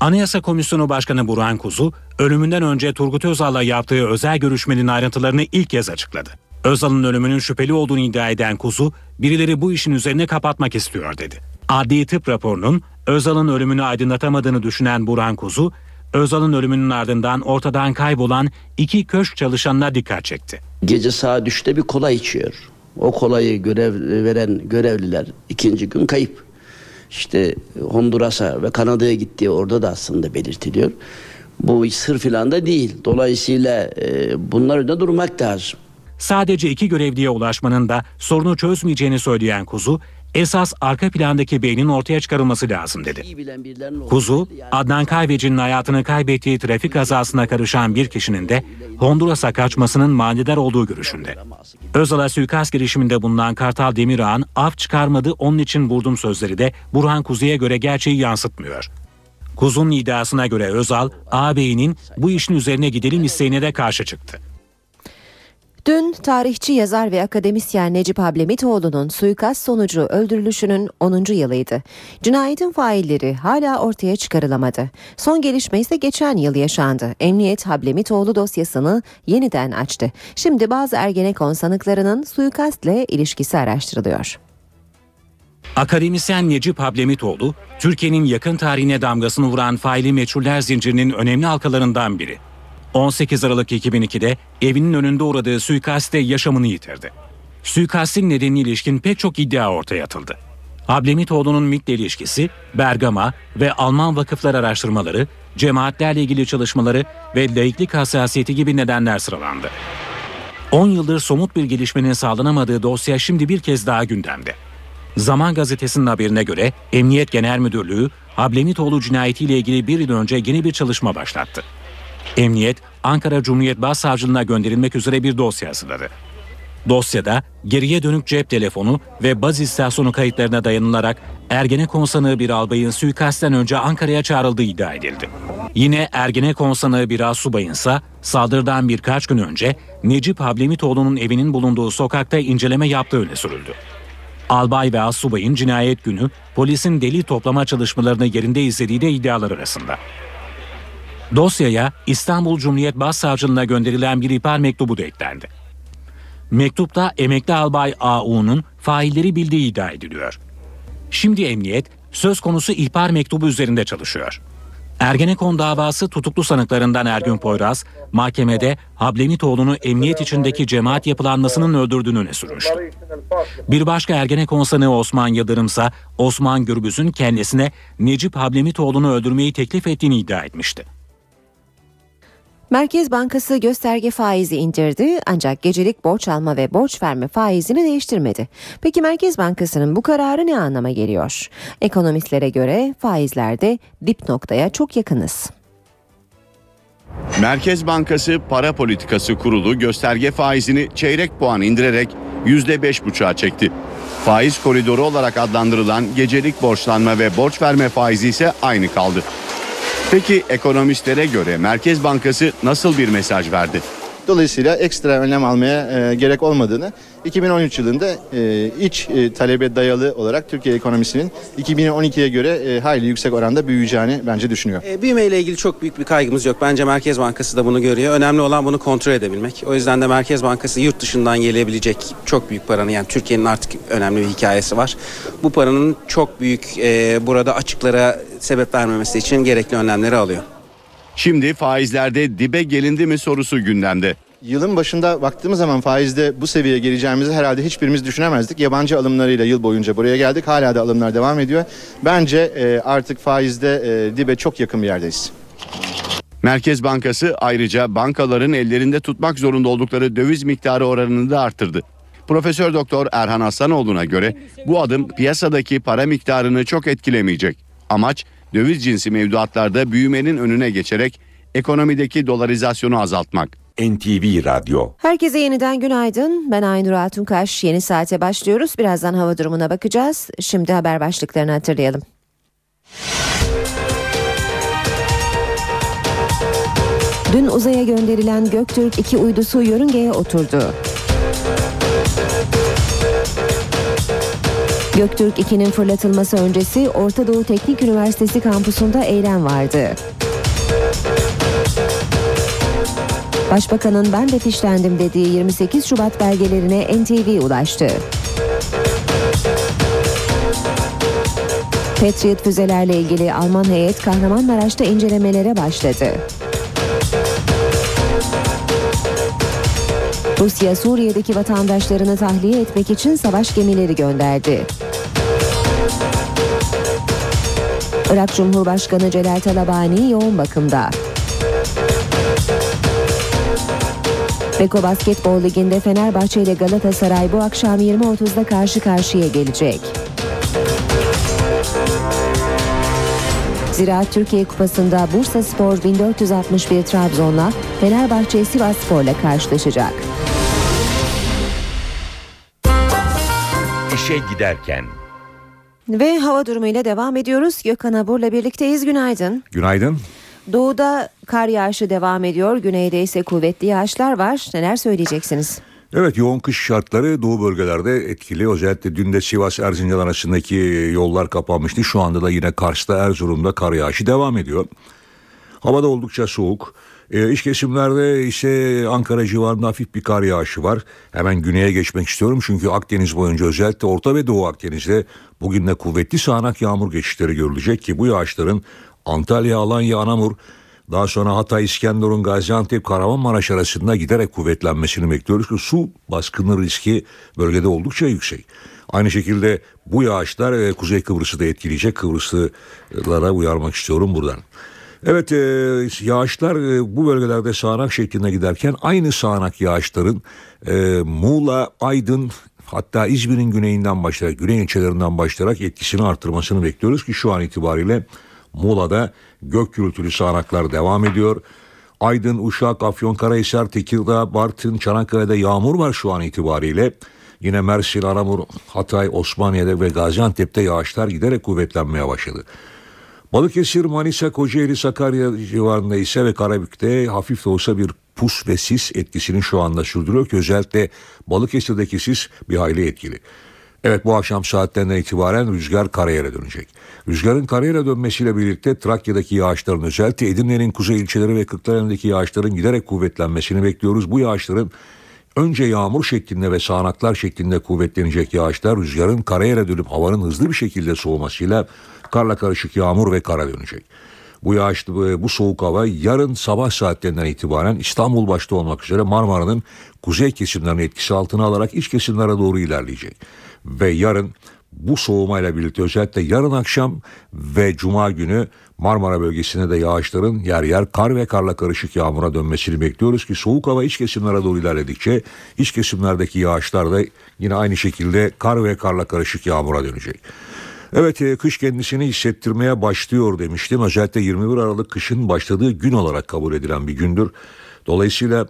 Anayasa Komisyonu Başkanı Burhan Kuzu, ölümünden önce Turgut Özal'la yaptığı özel görüşmenin ayrıntılarını ilk kez açıkladı. Özal'ın ölümünün şüpheli olduğunu iddia eden Kuzu, birileri bu işin üzerine kapatmak istiyor dedi. Adli tıp raporunun Özal'ın ölümünü aydınlatamadığını düşünen Burhan Kuzu, Özal'ın ölümünün ardından ortadan kaybolan iki köşk çalışanına dikkat çekti. Gece saat 3'te bir kola içiyor. O kolayı görev veren görevliler ikinci gün kayıp. İşte Honduras'a ve Kanada'ya gittiği orada da aslında belirtiliyor. Bu sır filan da değil. Dolayısıyla e, bunlar önünde durmak lazım. Sadece iki görevliye ulaşmanın da sorunu çözmeyeceğini söyleyen Kuzu, esas arka plandaki beynin ortaya çıkarılması lazım dedi. Kuzu, Adnan Kayveci'nin hayatını kaybettiği trafik kazasına karışan bir kişinin de Honduras'a kaçmasının manidar olduğu görüşünde. Özal'a suikast girişiminde bulunan Kartal Demirağ'ın af çıkarmadı onun için vurdum sözleri de Burhan Kuzu'ya göre gerçeği yansıtmıyor. Kuzu'nun iddiasına göre Özal, ağabeyinin bu işin üzerine gidelim isteğine de karşı çıktı. Dün tarihçi yazar ve akademisyen Necip Hablemitoğlu'nun suikast sonucu öldürülüşünün 10. yılıydı. Cinayetin failleri hala ortaya çıkarılamadı. Son gelişme ise geçen yıl yaşandı. Emniyet Hablemitoğlu dosyasını yeniden açtı. Şimdi bazı Ergenekon sanıklarının suikastle ilişkisi araştırılıyor. Akademisyen Necip Hablemitoğlu, Türkiye'nin yakın tarihine damgasını vuran faili meçhuller zincirinin önemli halkalarından biri. 18 Aralık 2002'de evinin önünde uğradığı suikaste yaşamını yitirdi. suikastin nedenine ilişkin pek çok iddia ortaya atıldı. Ablemitoğlu'nun MİT'le ilişkisi, Bergama ve Alman vakıflar araştırmaları, cemaatlerle ilgili çalışmaları ve laiklik hassasiyeti gibi nedenler sıralandı. 10 yıldır somut bir gelişmenin sağlanamadığı dosya şimdi bir kez daha gündemde. Zaman gazetesinin haberine göre Emniyet Genel Müdürlüğü Hablemitoğlu cinayetiyle ilgili bir yıl önce yeni bir çalışma başlattı. Emniyet, Ankara Cumhuriyet Başsavcılığına gönderilmek üzere bir dosya hazırladı. Dosyada geriye dönük cep telefonu ve baz istasyonu kayıtlarına dayanılarak Ergenekon sanığı bir albayın suikastten önce Ankara'ya çağrıldığı iddia edildi. Yine Ergenekon sanığı bir asubayın ise saldırıdan birkaç gün önce Necip Hablemitoğlu'nun evinin bulunduğu sokakta inceleme yaptığı öne sürüldü. Albay ve asubayın cinayet günü polisin delil toplama çalışmalarını yerinde izlediği de iddialar arasında. Dosyaya İstanbul Cumhuriyet Başsavcılığına gönderilen bir ihbar mektubu da eklendi. Mektupta emekli albay AU'nun failleri bildiği iddia ediliyor. Şimdi emniyet söz konusu ihbar mektubu üzerinde çalışıyor. Ergenekon davası tutuklu sanıklarından Ergün Poyraz, mahkemede Hablemitoğlu'nu emniyet içindeki cemaat yapılanmasının öldürdüğünü öne sürmüştü. Bir başka Ergenekon sanığı Osman Yıldırım ise Osman Gürbüz'ün kendisine Necip Hablemitoğlu'nu öldürmeyi teklif ettiğini iddia etmişti. Merkez Bankası gösterge faizi indirdi ancak gecelik borç alma ve borç verme faizini değiştirmedi. Peki Merkez Bankası'nın bu kararı ne anlama geliyor? Ekonomistlere göre faizlerde dip noktaya çok yakınız. Merkez Bankası Para Politikası Kurulu gösterge faizini çeyrek puan indirerek %5,5'a çekti. Faiz koridoru olarak adlandırılan gecelik borçlanma ve borç verme faizi ise aynı kaldı. Peki ekonomistlere göre Merkez Bankası nasıl bir mesaj verdi? Dolayısıyla ekstra önlem almaya e, gerek olmadığını 2013 yılında e, iç e, talebe dayalı olarak Türkiye ekonomisinin 2012'ye göre e, hayli yüksek oranda büyüyeceğini bence düşünüyor. E, büyüme ile ilgili çok büyük bir kaygımız yok. Bence Merkez Bankası da bunu görüyor. Önemli olan bunu kontrol edebilmek. O yüzden de Merkez Bankası yurt dışından gelebilecek çok büyük paranın yani Türkiye'nin artık önemli bir hikayesi var. Bu paranın çok büyük e, burada açıklara sebep vermemesi için gerekli önlemleri alıyor. Şimdi faizlerde dibe gelindi mi sorusu gündemde. Yılın başında baktığımız zaman faizde bu seviyeye geleceğimizi herhalde hiçbirimiz düşünemezdik. Yabancı alımlarıyla yıl boyunca buraya geldik. Hala da alımlar devam ediyor. Bence e, artık faizde e, dibe çok yakın bir yerdeyiz. Merkez Bankası ayrıca bankaların ellerinde tutmak zorunda oldukları döviz miktarı oranını da arttırdı. Profesör Doktor Erhan Aslanoğlu'na göre bu adım piyasadaki para miktarını çok etkilemeyecek. Amaç döviz cinsi mevduatlarda büyümenin önüne geçerek ekonomideki dolarizasyonu azaltmak. NTV Radyo Herkese yeniden günaydın. Ben Aynur Altunkaş. Yeni saate başlıyoruz. Birazdan hava durumuna bakacağız. Şimdi haber başlıklarını hatırlayalım. Dün uzaya gönderilen Göktürk 2 uydusu yörüngeye oturdu. Göktürk 2'nin fırlatılması öncesi Orta Doğu Teknik Üniversitesi kampusunda eylem vardı. Başbakanın ben de fişlendim dediği 28 Şubat belgelerine NTV ulaştı. Patriot füzelerle ilgili Alman heyet Kahramanmaraş'ta incelemelere başladı. Rusya Suriye'deki vatandaşlarını tahliye etmek için savaş gemileri gönderdi. Irak Cumhurbaşkanı Celal Talabani yoğun bakımda. Beko Basketbol Ligi'nde Fenerbahçe ile Galatasaray bu akşam 20.30'da karşı karşıya gelecek. Ziraat Türkiye Kupası'nda Bursa Spor 1461 Trabzon'la Fenerbahçe Sivas Spor'la karşılaşacak. İşe giderken Ve hava durumuyla devam ediyoruz. Gökhan Abur'la birlikteyiz. Günaydın. Günaydın. Doğuda kar yağışı devam ediyor. Güneyde ise kuvvetli yağışlar var. Neler söyleyeceksiniz? Evet yoğun kış şartları doğu bölgelerde etkili. Özellikle dün de Sivas Erzincan arasındaki yollar kapanmıştı. Şu anda da yine Kars'ta Erzurum'da kar yağışı devam ediyor. Havada oldukça soğuk. E, iç kesimlerde ise Ankara civarında hafif bir kar yağışı var. Hemen güneye geçmek istiyorum çünkü Akdeniz boyunca özellikle Orta ve Doğu Akdeniz'de bugün de kuvvetli sağanak yağmur geçişleri görülecek ki bu yağışların Antalya, Alanya, Anamur Daha sonra Hatay, İskenderun, Gaziantep, Kahramanmaraş arasında giderek kuvvetlenmesini bekliyoruz ki su baskını riski bölgede oldukça yüksek. Aynı şekilde bu yağışlar e, Kuzey Kıbrıs'ı da etkileyecek. Kıbrıslılara uyarmak istiyorum buradan. Evet e, yağışlar e, bu bölgelerde sağanak şeklinde giderken aynı sağanak yağışların Muğla, Aydın hatta İzmir'in güneyinden başlayarak, güney ilçelerinden başlayarak etkisini artırmasını bekliyoruz ki şu an itibariyle Muğla'da gök gürültülü sağanaklar devam ediyor. Aydın, Uşak, Afyonkarahisar, Tekirdağ, Bartın, Çanakkale'de yağmur var şu an itibariyle. Yine Mersin, Aramur, Hatay, Osmaniye'de ve Gaziantep'te yağışlar giderek kuvvetlenmeye başladı. Balıkesir, Manisa, Kocaeli, Sakarya civarında ise ve Karabük'te hafif de olsa bir pus ve sis etkisini şu anda sürdürüyor ki özellikle Balıkesir'deki sis bir hayli etkili. Evet bu akşam saatlerinden itibaren rüzgar karayere dönecek. Rüzgarın karayere dönmesiyle birlikte Trakya'daki yağışların özellikle Edirne'nin kuzey ilçeleri ve Kırklareli'ndeki yağışların giderek kuvvetlenmesini bekliyoruz. Bu yağışların önce yağmur şeklinde ve sağanaklar şeklinde kuvvetlenecek yağışlar rüzgarın karayere dönüp havanın hızlı bir şekilde soğumasıyla karla karışık yağmur ve kara dönecek. Bu yağışlı bu soğuk hava yarın sabah saatlerinden itibaren İstanbul başta olmak üzere Marmara'nın kuzey kesimlerinin etkisi altına alarak iç kesimlere doğru ilerleyecek. Ve yarın bu soğumayla birlikte özellikle yarın akşam ve cuma günü Marmara bölgesinde de yağışların yer yer kar ve karla karışık yağmura dönmesini bekliyoruz ki soğuk hava iç kesimlere doğru ilerledikçe iç kesimlerdeki yağışlar da yine aynı şekilde kar ve karla karışık yağmura dönecek. Evet e, kış kendisini hissettirmeye başlıyor demiştim. Özellikle 21 Aralık kışın başladığı gün olarak kabul edilen bir gündür. Dolayısıyla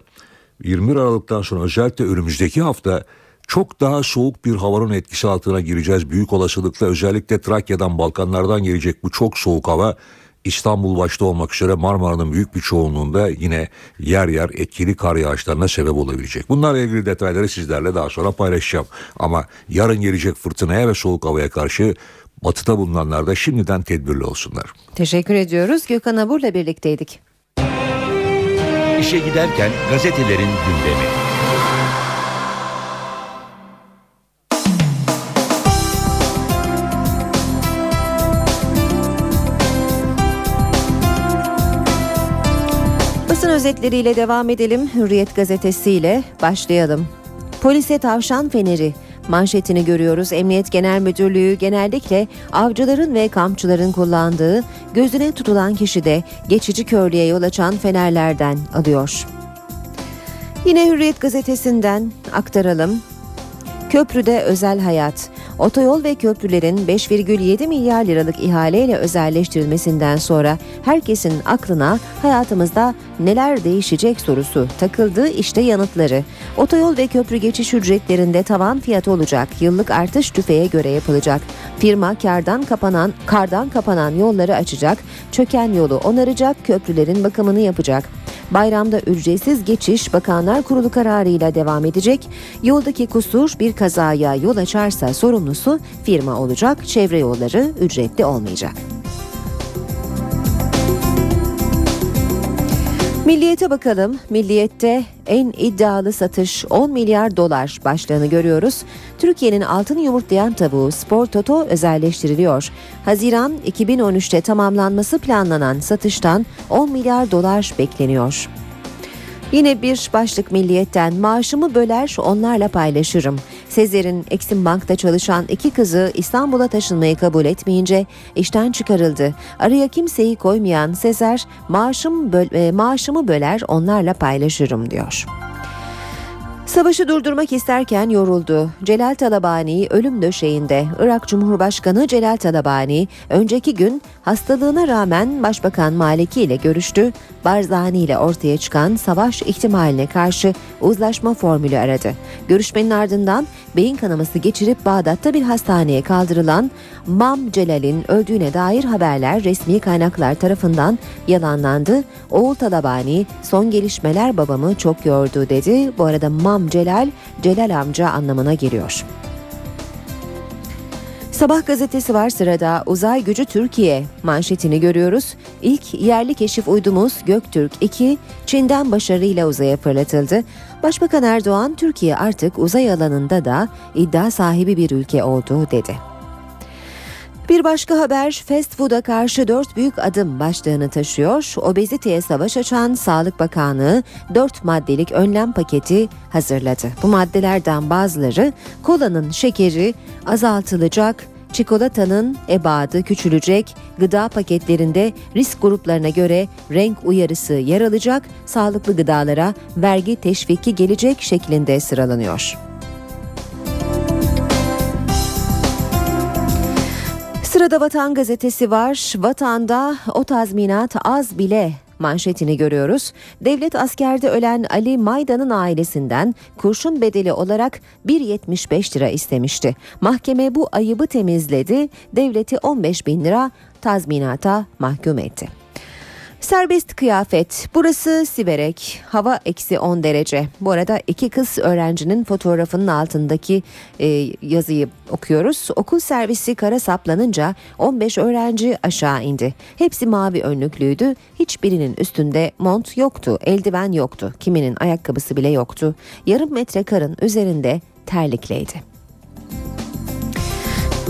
21 Aralık'tan sonra özellikle önümüzdeki hafta çok daha soğuk bir havanın etkisi altına gireceğiz. Büyük olasılıkla özellikle Trakya'dan Balkanlardan gelecek bu çok soğuk hava İstanbul başta olmak üzere Marmara'nın büyük bir çoğunluğunda yine yer yer etkili kar yağışlarına sebep olabilecek. Bunlarla ilgili detayları sizlerle daha sonra paylaşacağım. Ama yarın gelecek fırtınaya ve soğuk havaya karşı batıda bulunanlar da şimdiden tedbirli olsunlar. Teşekkür ediyoruz. Gökhan Abur'la birlikteydik. İşe giderken gazetelerin gündemi. Özetleriyle devam edelim. Hürriyet gazetesiyle başlayalım. Polise tavşan feneri manşetini görüyoruz. Emniyet Genel Müdürlüğü genellikle avcıların ve kampçıların kullandığı gözüne tutulan kişi de geçici körlüğe yol açan fenerlerden alıyor. Yine Hürriyet gazetesinden aktaralım. Köprüde özel hayat. Otoyol ve köprülerin 5,7 milyar liralık ihaleyle özelleştirilmesinden sonra herkesin aklına hayatımızda neler değişecek sorusu takıldı işte yanıtları. Otoyol ve köprü geçiş ücretlerinde tavan fiyat olacak. Yıllık artış tüfeğe göre yapılacak. Firma kardan kapanan kardan kapanan yolları açacak. Çöken yolu onaracak, köprülerin bakımını yapacak. Bayramda ücretsiz geçiş Bakanlar Kurulu kararıyla devam edecek. Yoldaki kusur bir kazaya yol açarsa sorumlusu firma olacak. Çevre yolları ücretli olmayacak. Milliyete bakalım. Milliyette en iddialı satış 10 milyar dolar başlığını görüyoruz. Türkiye'nin altını yumurtlayan tavuğu Spor Toto özelleştiriliyor. Haziran 2013'te tamamlanması planlanan satıştan 10 milyar dolar bekleniyor. Yine bir başlık milliyetten maaşımı böler onlarla paylaşırım. Sezer'in Eksim Bank'ta çalışan iki kızı İstanbul'a taşınmayı kabul etmeyince işten çıkarıldı. Araya kimseyi koymayan Sezer maaşım böl e, maaşımı böler onlarla paylaşırım diyor. Savaşı durdurmak isterken yoruldu. Celal Talabani ölüm döşeğinde. Irak Cumhurbaşkanı Celal Talabani önceki gün hastalığına rağmen Başbakan Maliki ile görüştü. Barzani ile ortaya çıkan savaş ihtimaline karşı uzlaşma formülü aradı. Görüşmenin ardından beyin kanaması geçirip Bağdat'ta bir hastaneye kaldırılan Mam Celal'in öldüğüne dair haberler resmi kaynaklar tarafından yalanlandı. Oğul Talabani son gelişmeler babamı çok yordu dedi. Bu arada Mam Celal, Celal amca anlamına geliyor. Sabah gazetesi var sırada uzay gücü Türkiye manşetini görüyoruz. İlk yerli keşif uydumuz Göktürk 2 Çin'den başarıyla uzaya fırlatıldı. Başbakan Erdoğan Türkiye artık uzay alanında da iddia sahibi bir ülke oldu dedi. Bir başka haber fast food'a karşı dört büyük adım başlığını taşıyor. Obeziteye savaş açan Sağlık Bakanlığı dört maddelik önlem paketi hazırladı. Bu maddelerden bazıları kolanın şekeri azaltılacak, çikolatanın ebadı küçülecek, gıda paketlerinde risk gruplarına göre renk uyarısı yer alacak, sağlıklı gıdalara vergi teşviki gelecek şeklinde sıralanıyor. Sırada Vatan Gazetesi var. Vatanda o tazminat az bile manşetini görüyoruz. Devlet askerde ölen Ali Maydan'ın ailesinden kurşun bedeli olarak 1.75 lira istemişti. Mahkeme bu ayıbı temizledi. Devleti 15 bin lira tazminata mahkum etti. Serbest kıyafet. Burası Siverek. Hava eksi 10 derece. Bu arada iki kız öğrencinin fotoğrafının altındaki e, yazıyı okuyoruz. Okul servisi kara saplanınca 15 öğrenci aşağı indi. Hepsi mavi önlüklüydü. Hiçbirinin üstünde mont yoktu. Eldiven yoktu. Kiminin ayakkabısı bile yoktu. Yarım metre karın üzerinde terlikleydi.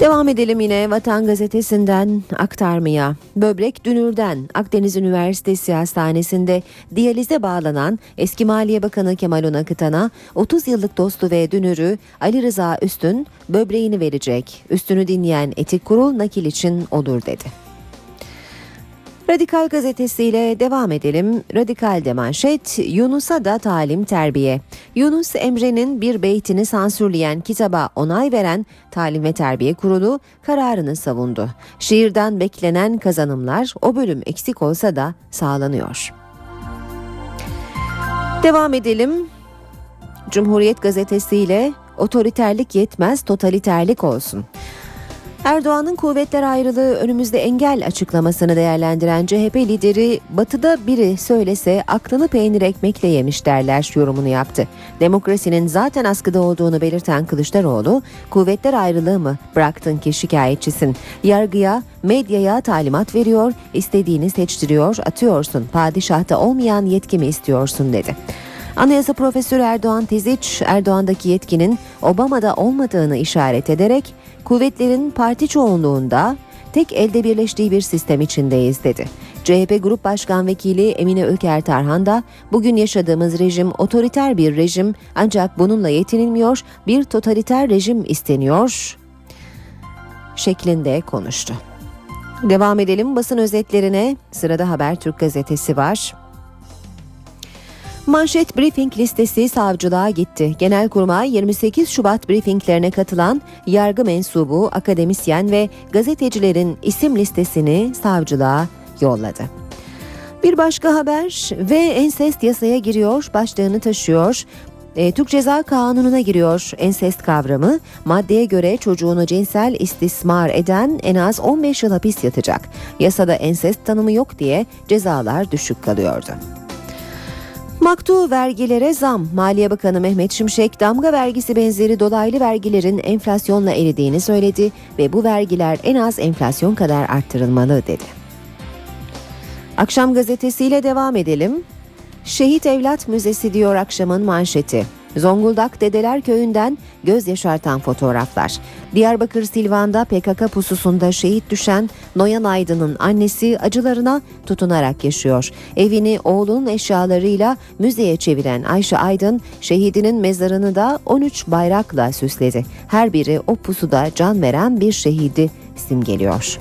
Devam edelim yine Vatan Gazetesi'nden aktarmaya. Böbrek dünürden Akdeniz Üniversitesi Hastanesi'nde diyalize bağlanan eski Maliye Bakanı Kemal Onakıtan'a 30 yıllık dostu ve dünürü Ali Rıza Üstün böbreğini verecek. Üstünü dinleyen etik kurul nakil için olur dedi. Radikal gazetesiyle devam edelim. Radikal'de manşet Yunus'a da talim terbiye. Yunus Emre'nin bir beytini sansürleyen kitaba onay veren Talim ve Terbiye Kurulu kararını savundu. Şiirden beklenen kazanımlar o bölüm eksik olsa da sağlanıyor. Devam edelim. Cumhuriyet gazetesiyle otoriterlik yetmez totaliterlik olsun. Erdoğan'ın kuvvetler ayrılığı önümüzde engel açıklamasını değerlendiren CHP lideri batıda biri söylese aklını peynir ekmekle yemiş derler yorumunu yaptı. Demokrasinin zaten askıda olduğunu belirten Kılıçdaroğlu kuvvetler ayrılığı mı bıraktın ki şikayetçisin. Yargıya, medyaya talimat veriyor, istediğini seçtiriyor, atıyorsun. Padişahta olmayan yetki mi istiyorsun dedi. Anayasa Profesörü Erdoğan Teziç, Erdoğan'daki yetkinin Obama'da olmadığını işaret ederek kuvvetlerin parti çoğunluğunda tek elde birleştiği bir sistem içindeyiz dedi. CHP Grup Başkan Vekili Emine Öker Tarhan da bugün yaşadığımız rejim otoriter bir rejim ancak bununla yetinilmiyor bir totaliter rejim isteniyor şeklinde konuştu. Devam edelim basın özetlerine sırada Habertürk gazetesi var. Manşet briefing listesi savcılığa gitti. Genelkurmay 28 Şubat briefinglerine katılan yargı mensubu, akademisyen ve gazetecilerin isim listesini savcılığa yolladı. Bir başka haber ve ensest yasaya giriyor başlığını taşıyor. E, Türk Ceza Kanunu'na giriyor ensest kavramı. Maddeye göre çocuğunu cinsel istismar eden en az 15 yıl hapis yatacak. Yasada ensest tanımı yok diye cezalar düşük kalıyordu. Maktu vergilere zam. Maliye Bakanı Mehmet Şimşek damga vergisi benzeri dolaylı vergilerin enflasyonla eridiğini söyledi ve bu vergiler en az enflasyon kadar arttırılmalı dedi. Akşam gazetesiyle devam edelim. Şehit Evlat Müzesi diyor akşamın manşeti. Zonguldak Dedeler Köyü'nden göz yaşartan fotoğraflar. Diyarbakır Silvan'da PKK pususunda şehit düşen Noyan Aydın'ın annesi acılarına tutunarak yaşıyor. Evini oğlunun eşyalarıyla müzeye çeviren Ayşe Aydın, şehidinin mezarını da 13 bayrakla süsledi. Her biri o pusuda can veren bir şehidi simgeliyor.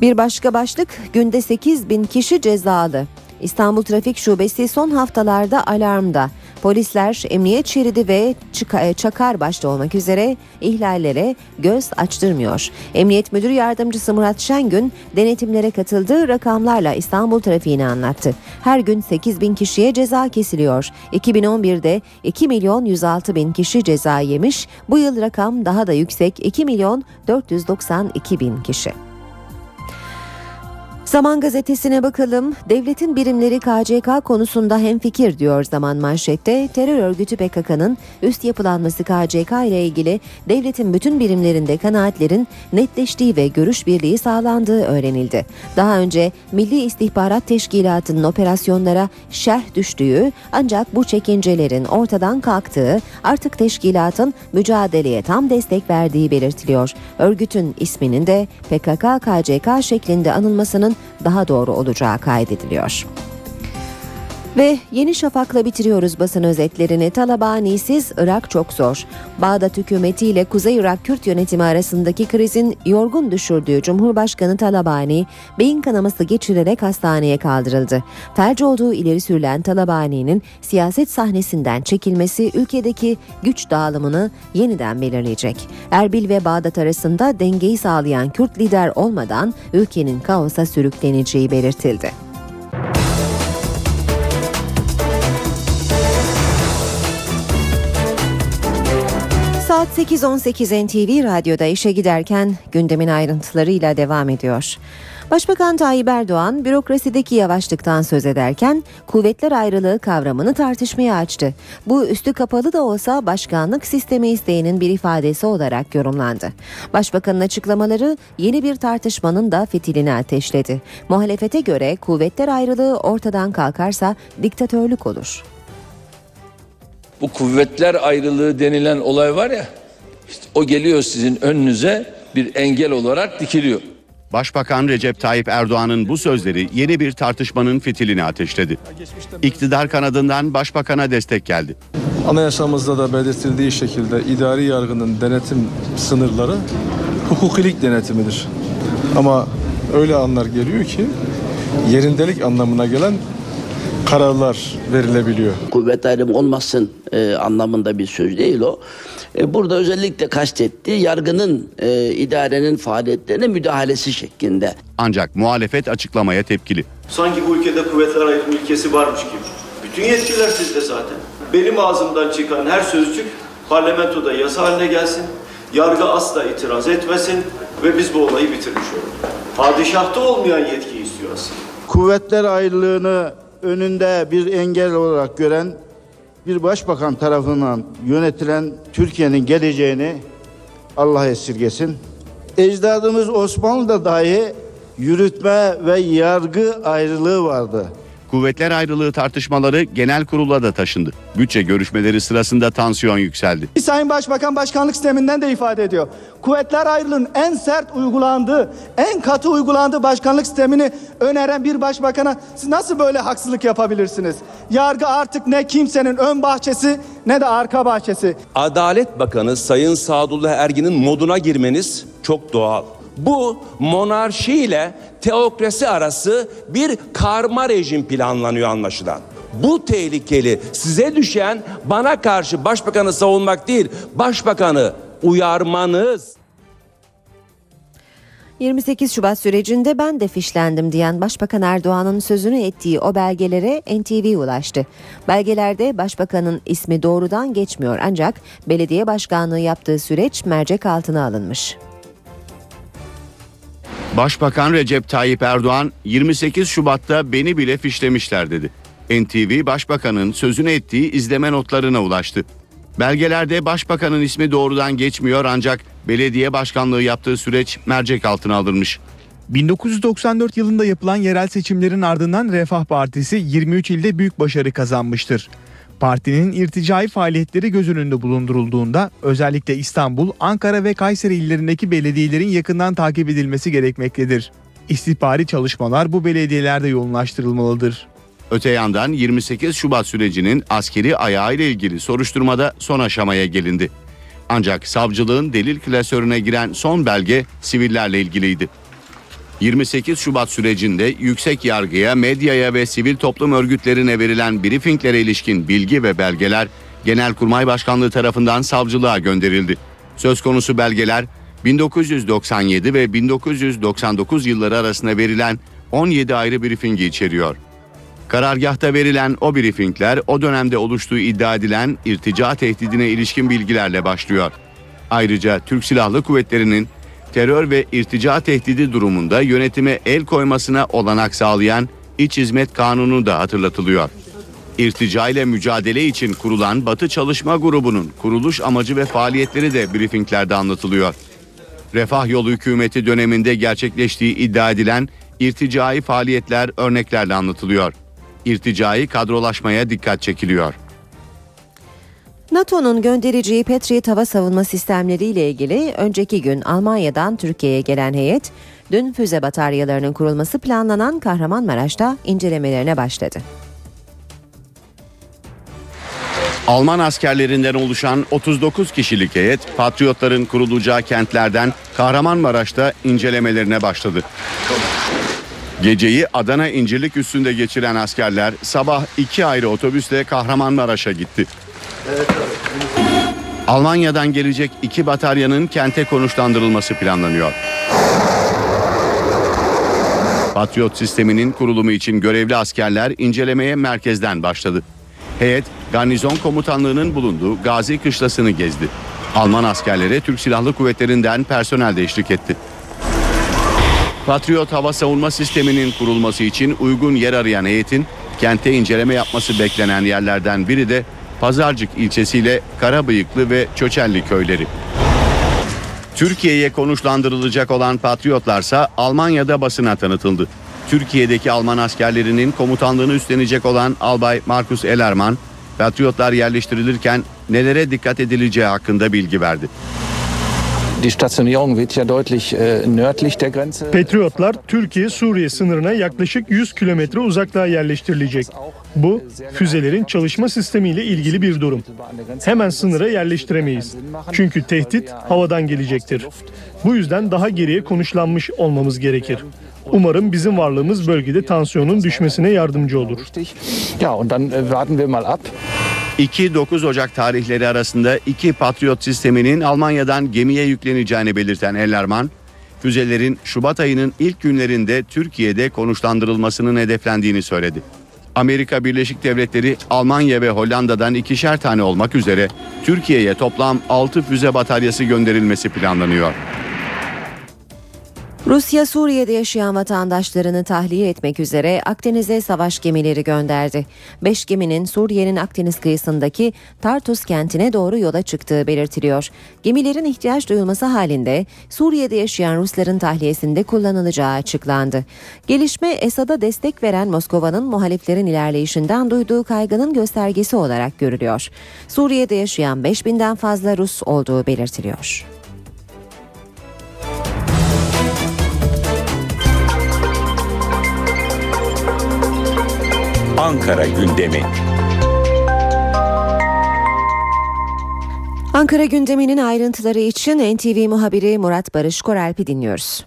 Bir başka başlık günde 8 bin kişi cezalı. İstanbul Trafik Şubesi son haftalarda alarmda. Polisler emniyet şeridi ve e, çakar başta olmak üzere ihlallere göz açtırmıyor. Emniyet Müdür Yardımcısı Murat Şengün denetimlere katıldığı rakamlarla İstanbul trafiğini anlattı. Her gün 8 bin kişiye ceza kesiliyor. 2011'de 2 milyon 106 bin kişi ceza yemiş. Bu yıl rakam daha da yüksek 2 milyon 492 bin kişi. Zaman gazetesine bakalım. Devletin birimleri KCK konusunda hemfikir diyor Zaman manşette. Terör örgütü PKK'nın üst yapılanması KCK ile ilgili devletin bütün birimlerinde kanaatlerin netleştiği ve görüş birliği sağlandığı öğrenildi. Daha önce Milli İstihbarat Teşkilatı'nın operasyonlara şerh düştüğü ancak bu çekincelerin ortadan kalktığı artık teşkilatın mücadeleye tam destek verdiği belirtiliyor. Örgütün isminin de PKK-KCK şeklinde anılmasının daha doğru olacağı kaydediliyor. Ve Yeni Şafak'la bitiriyoruz basın özetlerini. Talabani'siz Irak çok zor. Bağdat hükümeti ile Kuzey Irak Kürt yönetimi arasındaki krizin yorgun düşürdüğü Cumhurbaşkanı Talabani, beyin kanaması geçirerek hastaneye kaldırıldı. Felç olduğu ileri sürülen Talabani'nin siyaset sahnesinden çekilmesi ülkedeki güç dağılımını yeniden belirleyecek. Erbil ve Bağdat arasında dengeyi sağlayan Kürt lider olmadan ülkenin kaosa sürükleneceği belirtildi. Saat 8.18 NTV Radyo'da işe giderken gündemin ayrıntılarıyla devam ediyor. Başbakan Tayyip Erdoğan bürokrasideki yavaşlıktan söz ederken kuvvetler ayrılığı kavramını tartışmaya açtı. Bu üstü kapalı da olsa başkanlık sistemi isteğinin bir ifadesi olarak yorumlandı. Başbakanın açıklamaları yeni bir tartışmanın da fitilini ateşledi. Muhalefete göre kuvvetler ayrılığı ortadan kalkarsa diktatörlük olur. Bu kuvvetler ayrılığı denilen olay var ya, işte o geliyor sizin önünüze bir engel olarak dikiliyor. Başbakan Recep Tayyip Erdoğan'ın bu sözleri yeni bir tartışmanın fitilini ateşledi. İktidar kanadından başbakana destek geldi. Anayasamızda da belirtildiği şekilde idari yargının denetim sınırları hukukilik denetimidir. Ama öyle anlar geliyor ki yerindelik anlamına gelen kararlar verilebiliyor. Kuvvet ayrımı olmasın e, anlamında bir söz değil o. E, burada özellikle kastettiği yargının e, idarenin faaliyetlerine müdahalesi şeklinde. Ancak muhalefet açıklamaya tepkili. Sanki bu ülkede kuvvetler ayrımı ilkesi varmış gibi. Bütün yetkiler sizde zaten. Benim ağzımdan çıkan her sözcük parlamentoda yasa haline gelsin. Yargı asla itiraz etmesin ve biz bu olayı bitirmiş olalım. Padişahta olmayan yetki istiyor aslında. Kuvvetler ayrılığını önünde bir engel olarak gören bir başbakan tarafından yönetilen Türkiye'nin geleceğini Allah esirgesin. Ecdadımız Osmanlı'da dahi yürütme ve yargı ayrılığı vardı. Kuvvetler ayrılığı tartışmaları genel kurula da taşındı. Bütçe görüşmeleri sırasında tansiyon yükseldi. Sayın Başbakan başkanlık sisteminden de ifade ediyor. Kuvvetler ayrılığının en sert uygulandığı, en katı uygulandığı başkanlık sistemini öneren bir başbakana siz nasıl böyle haksızlık yapabilirsiniz? Yargı artık ne kimsenin ön bahçesi ne de arka bahçesi. Adalet Bakanı Sayın Sadullah Ergin'in moduna girmeniz çok doğal. Bu monarşi ile teokrasi arası bir karma rejim planlanıyor anlaşılan. Bu tehlikeli. Size düşen bana karşı başbakanı savunmak değil, başbakanı uyarmanız. 28 Şubat sürecinde ben de fişlendim diyen Başbakan Erdoğan'ın sözünü ettiği o belgelere NTV ulaştı. Belgelerde Başbakan'ın ismi doğrudan geçmiyor ancak belediye başkanlığı yaptığı süreç mercek altına alınmış. Başbakan Recep Tayyip Erdoğan 28 Şubat'ta beni bile fişlemişler dedi. NTV Başbakan'ın sözünü ettiği izleme notlarına ulaştı. Belgelerde başbakanın ismi doğrudan geçmiyor ancak belediye başkanlığı yaptığı süreç mercek altına alınmış. 1994 yılında yapılan yerel seçimlerin ardından Refah Partisi 23 ilde büyük başarı kazanmıştır. Partinin irticai faaliyetleri göz önünde bulundurulduğunda özellikle İstanbul, Ankara ve Kayseri illerindeki belediyelerin yakından takip edilmesi gerekmektedir. İstihbari çalışmalar bu belediyelerde yoğunlaştırılmalıdır. Öte yandan 28 Şubat sürecinin askeri ayağı ile ilgili soruşturmada son aşamaya gelindi. Ancak savcılığın delil klasörüne giren son belge sivillerle ilgiliydi. 28 Şubat sürecinde yüksek yargıya, medyaya ve sivil toplum örgütlerine verilen briefinglere ilişkin bilgi ve belgeler Genelkurmay Başkanlığı tarafından savcılığa gönderildi. Söz konusu belgeler 1997 ve 1999 yılları arasında verilen 17 ayrı briefingi içeriyor. Karargahta verilen o briefingler o dönemde oluştuğu iddia edilen irtica tehdidine ilişkin bilgilerle başlıyor. Ayrıca Türk Silahlı Kuvvetleri'nin terör ve irtica tehdidi durumunda yönetime el koymasına olanak sağlayan İç Hizmet Kanunu da hatırlatılıyor. İrtica ile mücadele için kurulan Batı Çalışma Grubu'nun kuruluş amacı ve faaliyetleri de briefinglerde anlatılıyor. Refah Yolu hükümeti döneminde gerçekleştiği iddia edilen irticai faaliyetler örneklerle anlatılıyor. İrticai kadrolaşmaya dikkat çekiliyor. NATO'nun göndereceği Patriot hava savunma sistemleriyle ilgili önceki gün Almanya'dan Türkiye'ye gelen heyet, dün füze bataryalarının kurulması planlanan Kahramanmaraş'ta incelemelerine başladı. Alman askerlerinden oluşan 39 kişilik heyet Patriotların kurulacağı kentlerden Kahramanmaraş'ta incelemelerine başladı. Geceyi Adana İncirlik üstünde geçiren askerler sabah iki ayrı otobüsle Kahramanmaraş'a gitti. Almanya'dan gelecek iki bataryanın kente konuşlandırılması planlanıyor. Patriot sisteminin kurulumu için görevli askerler incelemeye merkezden başladı. Heyet garnizon komutanlığının bulunduğu Gazi Kışlası'nı gezdi. Alman askerlere Türk Silahlı Kuvvetleri'nden personel de eşlik etti. Patriot hava savunma sisteminin kurulması için uygun yer arayan heyetin kente inceleme yapması beklenen yerlerden biri de Pazarcık ilçesiyle Karabıyıklı ve Çöçelli köyleri. Türkiye'ye konuşlandırılacak olan Patriotlarsa Almanya'da basına tanıtıldı. Türkiye'deki Alman askerlerinin komutanlığını üstlenecek olan Albay Markus Ellermann, Patriotlar yerleştirilirken nelere dikkat edileceği hakkında bilgi verdi. Patriotlar Türkiye-Suriye sınırına yaklaşık 100 kilometre uzaklığa yerleştirilecek. Bu füzelerin çalışma sistemiyle ilgili bir durum. Hemen sınıra yerleştiremeyiz. Çünkü tehdit havadan gelecektir. Bu yüzden daha geriye konuşlanmış olmamız gerekir. Umarım bizim varlığımız bölgede tansiyonun düşmesine yardımcı olur. Ja, und dann warten wir mal ab. 2-9 Ocak tarihleri arasında iki Patriot sisteminin Almanya'dan gemiye yükleneceğini belirten Ellerman, füzelerin Şubat ayının ilk günlerinde Türkiye'de konuşlandırılmasının hedeflendiğini söyledi. Amerika Birleşik Devletleri, Almanya ve Hollanda'dan ikişer tane olmak üzere Türkiye'ye toplam 6 füze bataryası gönderilmesi planlanıyor. Rusya Suriye'de yaşayan vatandaşlarını tahliye etmek üzere Akdeniz'e savaş gemileri gönderdi. Beş geminin Suriye'nin Akdeniz kıyısındaki Tartus kentine doğru yola çıktığı belirtiliyor. Gemilerin ihtiyaç duyulması halinde Suriye'de yaşayan Rusların tahliyesinde kullanılacağı açıklandı. Gelişme Esad'a destek veren Moskova'nın muhaliflerin ilerleyişinden duyduğu kaygının göstergesi olarak görülüyor. Suriye'de yaşayan 5000'den fazla Rus olduğu belirtiliyor. Ankara gündemi. Ankara gündeminin ayrıntıları için NTV muhabiri Murat Barış Koralp'i dinliyoruz.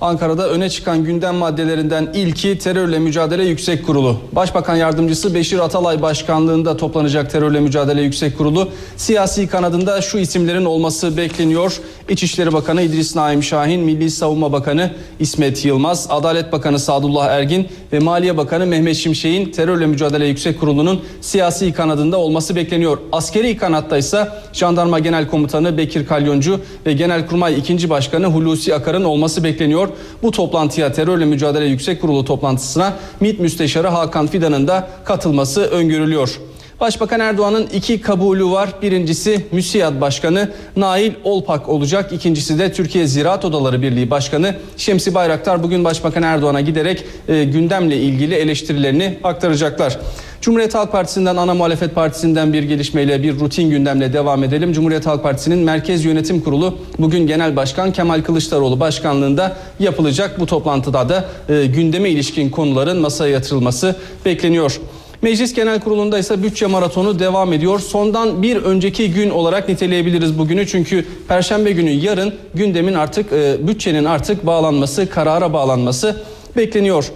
Ankara'da öne çıkan gündem maddelerinden ilki terörle mücadele yüksek kurulu. Başbakan yardımcısı Beşir Atalay başkanlığında toplanacak terörle mücadele yüksek kurulu. Siyasi kanadında şu isimlerin olması bekleniyor. İçişleri Bakanı İdris Naim Şahin, Milli Savunma Bakanı İsmet Yılmaz, Adalet Bakanı Sadullah Ergin ve Maliye Bakanı Mehmet Şimşek'in terörle mücadele yüksek kurulunun siyasi kanadında olması bekleniyor. Askeri kanatta ise Jandarma Genel Komutanı Bekir Kalyoncu ve Genelkurmay 2. Başkanı Hulusi Akar'ın olması bekleniyor. Bu toplantıya terörle mücadele yüksek kurulu toplantısına MİT Müsteşarı Hakan Fidan'ın da katılması öngörülüyor. Başbakan Erdoğan'ın iki kabulü var. Birincisi MÜSİAD Başkanı Nail Olpak olacak. İkincisi de Türkiye Ziraat Odaları Birliği Başkanı Şemsi Bayraktar bugün Başbakan Erdoğan'a giderek e, gündemle ilgili eleştirilerini aktaracaklar. Cumhuriyet Halk Partisi'nden ana muhalefet partisinden bir gelişmeyle bir rutin gündemle devam edelim. Cumhuriyet Halk Partisi'nin Merkez Yönetim Kurulu bugün Genel Başkan Kemal Kılıçdaroğlu başkanlığında yapılacak. Bu toplantıda da e, gündeme ilişkin konuların masaya yatırılması bekleniyor. Meclis Genel Kurulu'nda ise bütçe maratonu devam ediyor. Sondan bir önceki gün olarak niteleyebiliriz bugünü. Çünkü Perşembe günü yarın gündemin artık e, bütçenin artık bağlanması, karara bağlanması bekleniyor.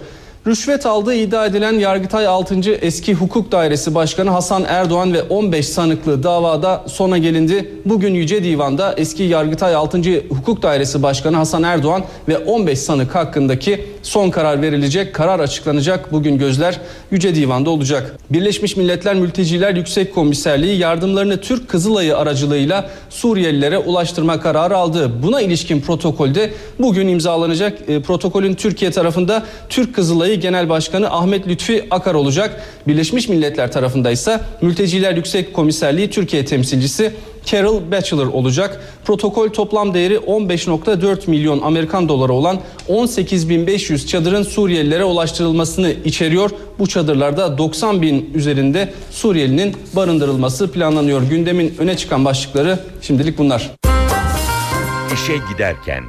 Rüşvet aldığı iddia edilen Yargıtay 6. Eski Hukuk Dairesi Başkanı Hasan Erdoğan ve 15 sanıklı davada sona gelindi. Bugün Yüce Divan'da eski Yargıtay 6. Hukuk Dairesi Başkanı Hasan Erdoğan ve 15 sanık hakkındaki son karar verilecek. Karar açıklanacak. Bugün gözler Yüce Divan'da olacak. Birleşmiş Milletler Mülteciler Yüksek Komiserliği yardımlarını Türk Kızılayı aracılığıyla Suriyelilere ulaştırma kararı aldı. Buna ilişkin protokolde bugün imzalanacak. E, protokolün Türkiye tarafında Türk Kızılayı Genel Başkanı Ahmet Lütfi Akar olacak. Birleşmiş Milletler tarafında ise Mülteciler Yüksek Komiserliği Türkiye temsilcisi Carol Batchelor olacak. Protokol toplam değeri 15.4 milyon Amerikan doları olan 18.500 çadırın Suriyelilere ulaştırılmasını içeriyor. Bu çadırlarda 90 bin üzerinde Suriyelinin barındırılması planlanıyor. Gündemin öne çıkan başlıkları şimdilik bunlar. İşe giderken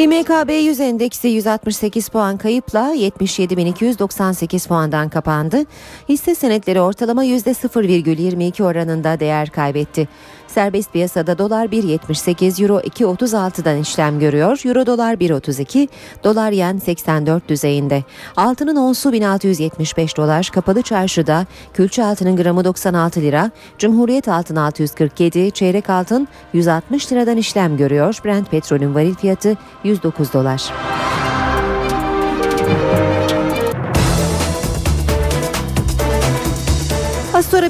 İMKB 100 endeksi 168 puan kayıpla 77.298 puandan kapandı. Hisse senetleri ortalama %0,22 oranında değer kaybetti. Serbest piyasada dolar 1.78, euro 2.36'dan işlem görüyor. Euro dolar 1.32, dolar yen 84 düzeyinde. Altının onsu 1675 dolar, kapalı çarşıda külçe altının gramı 96 lira, Cumhuriyet altın 647, çeyrek altın 160 liradan işlem görüyor. Brent petrolün varil fiyatı 109 dolar.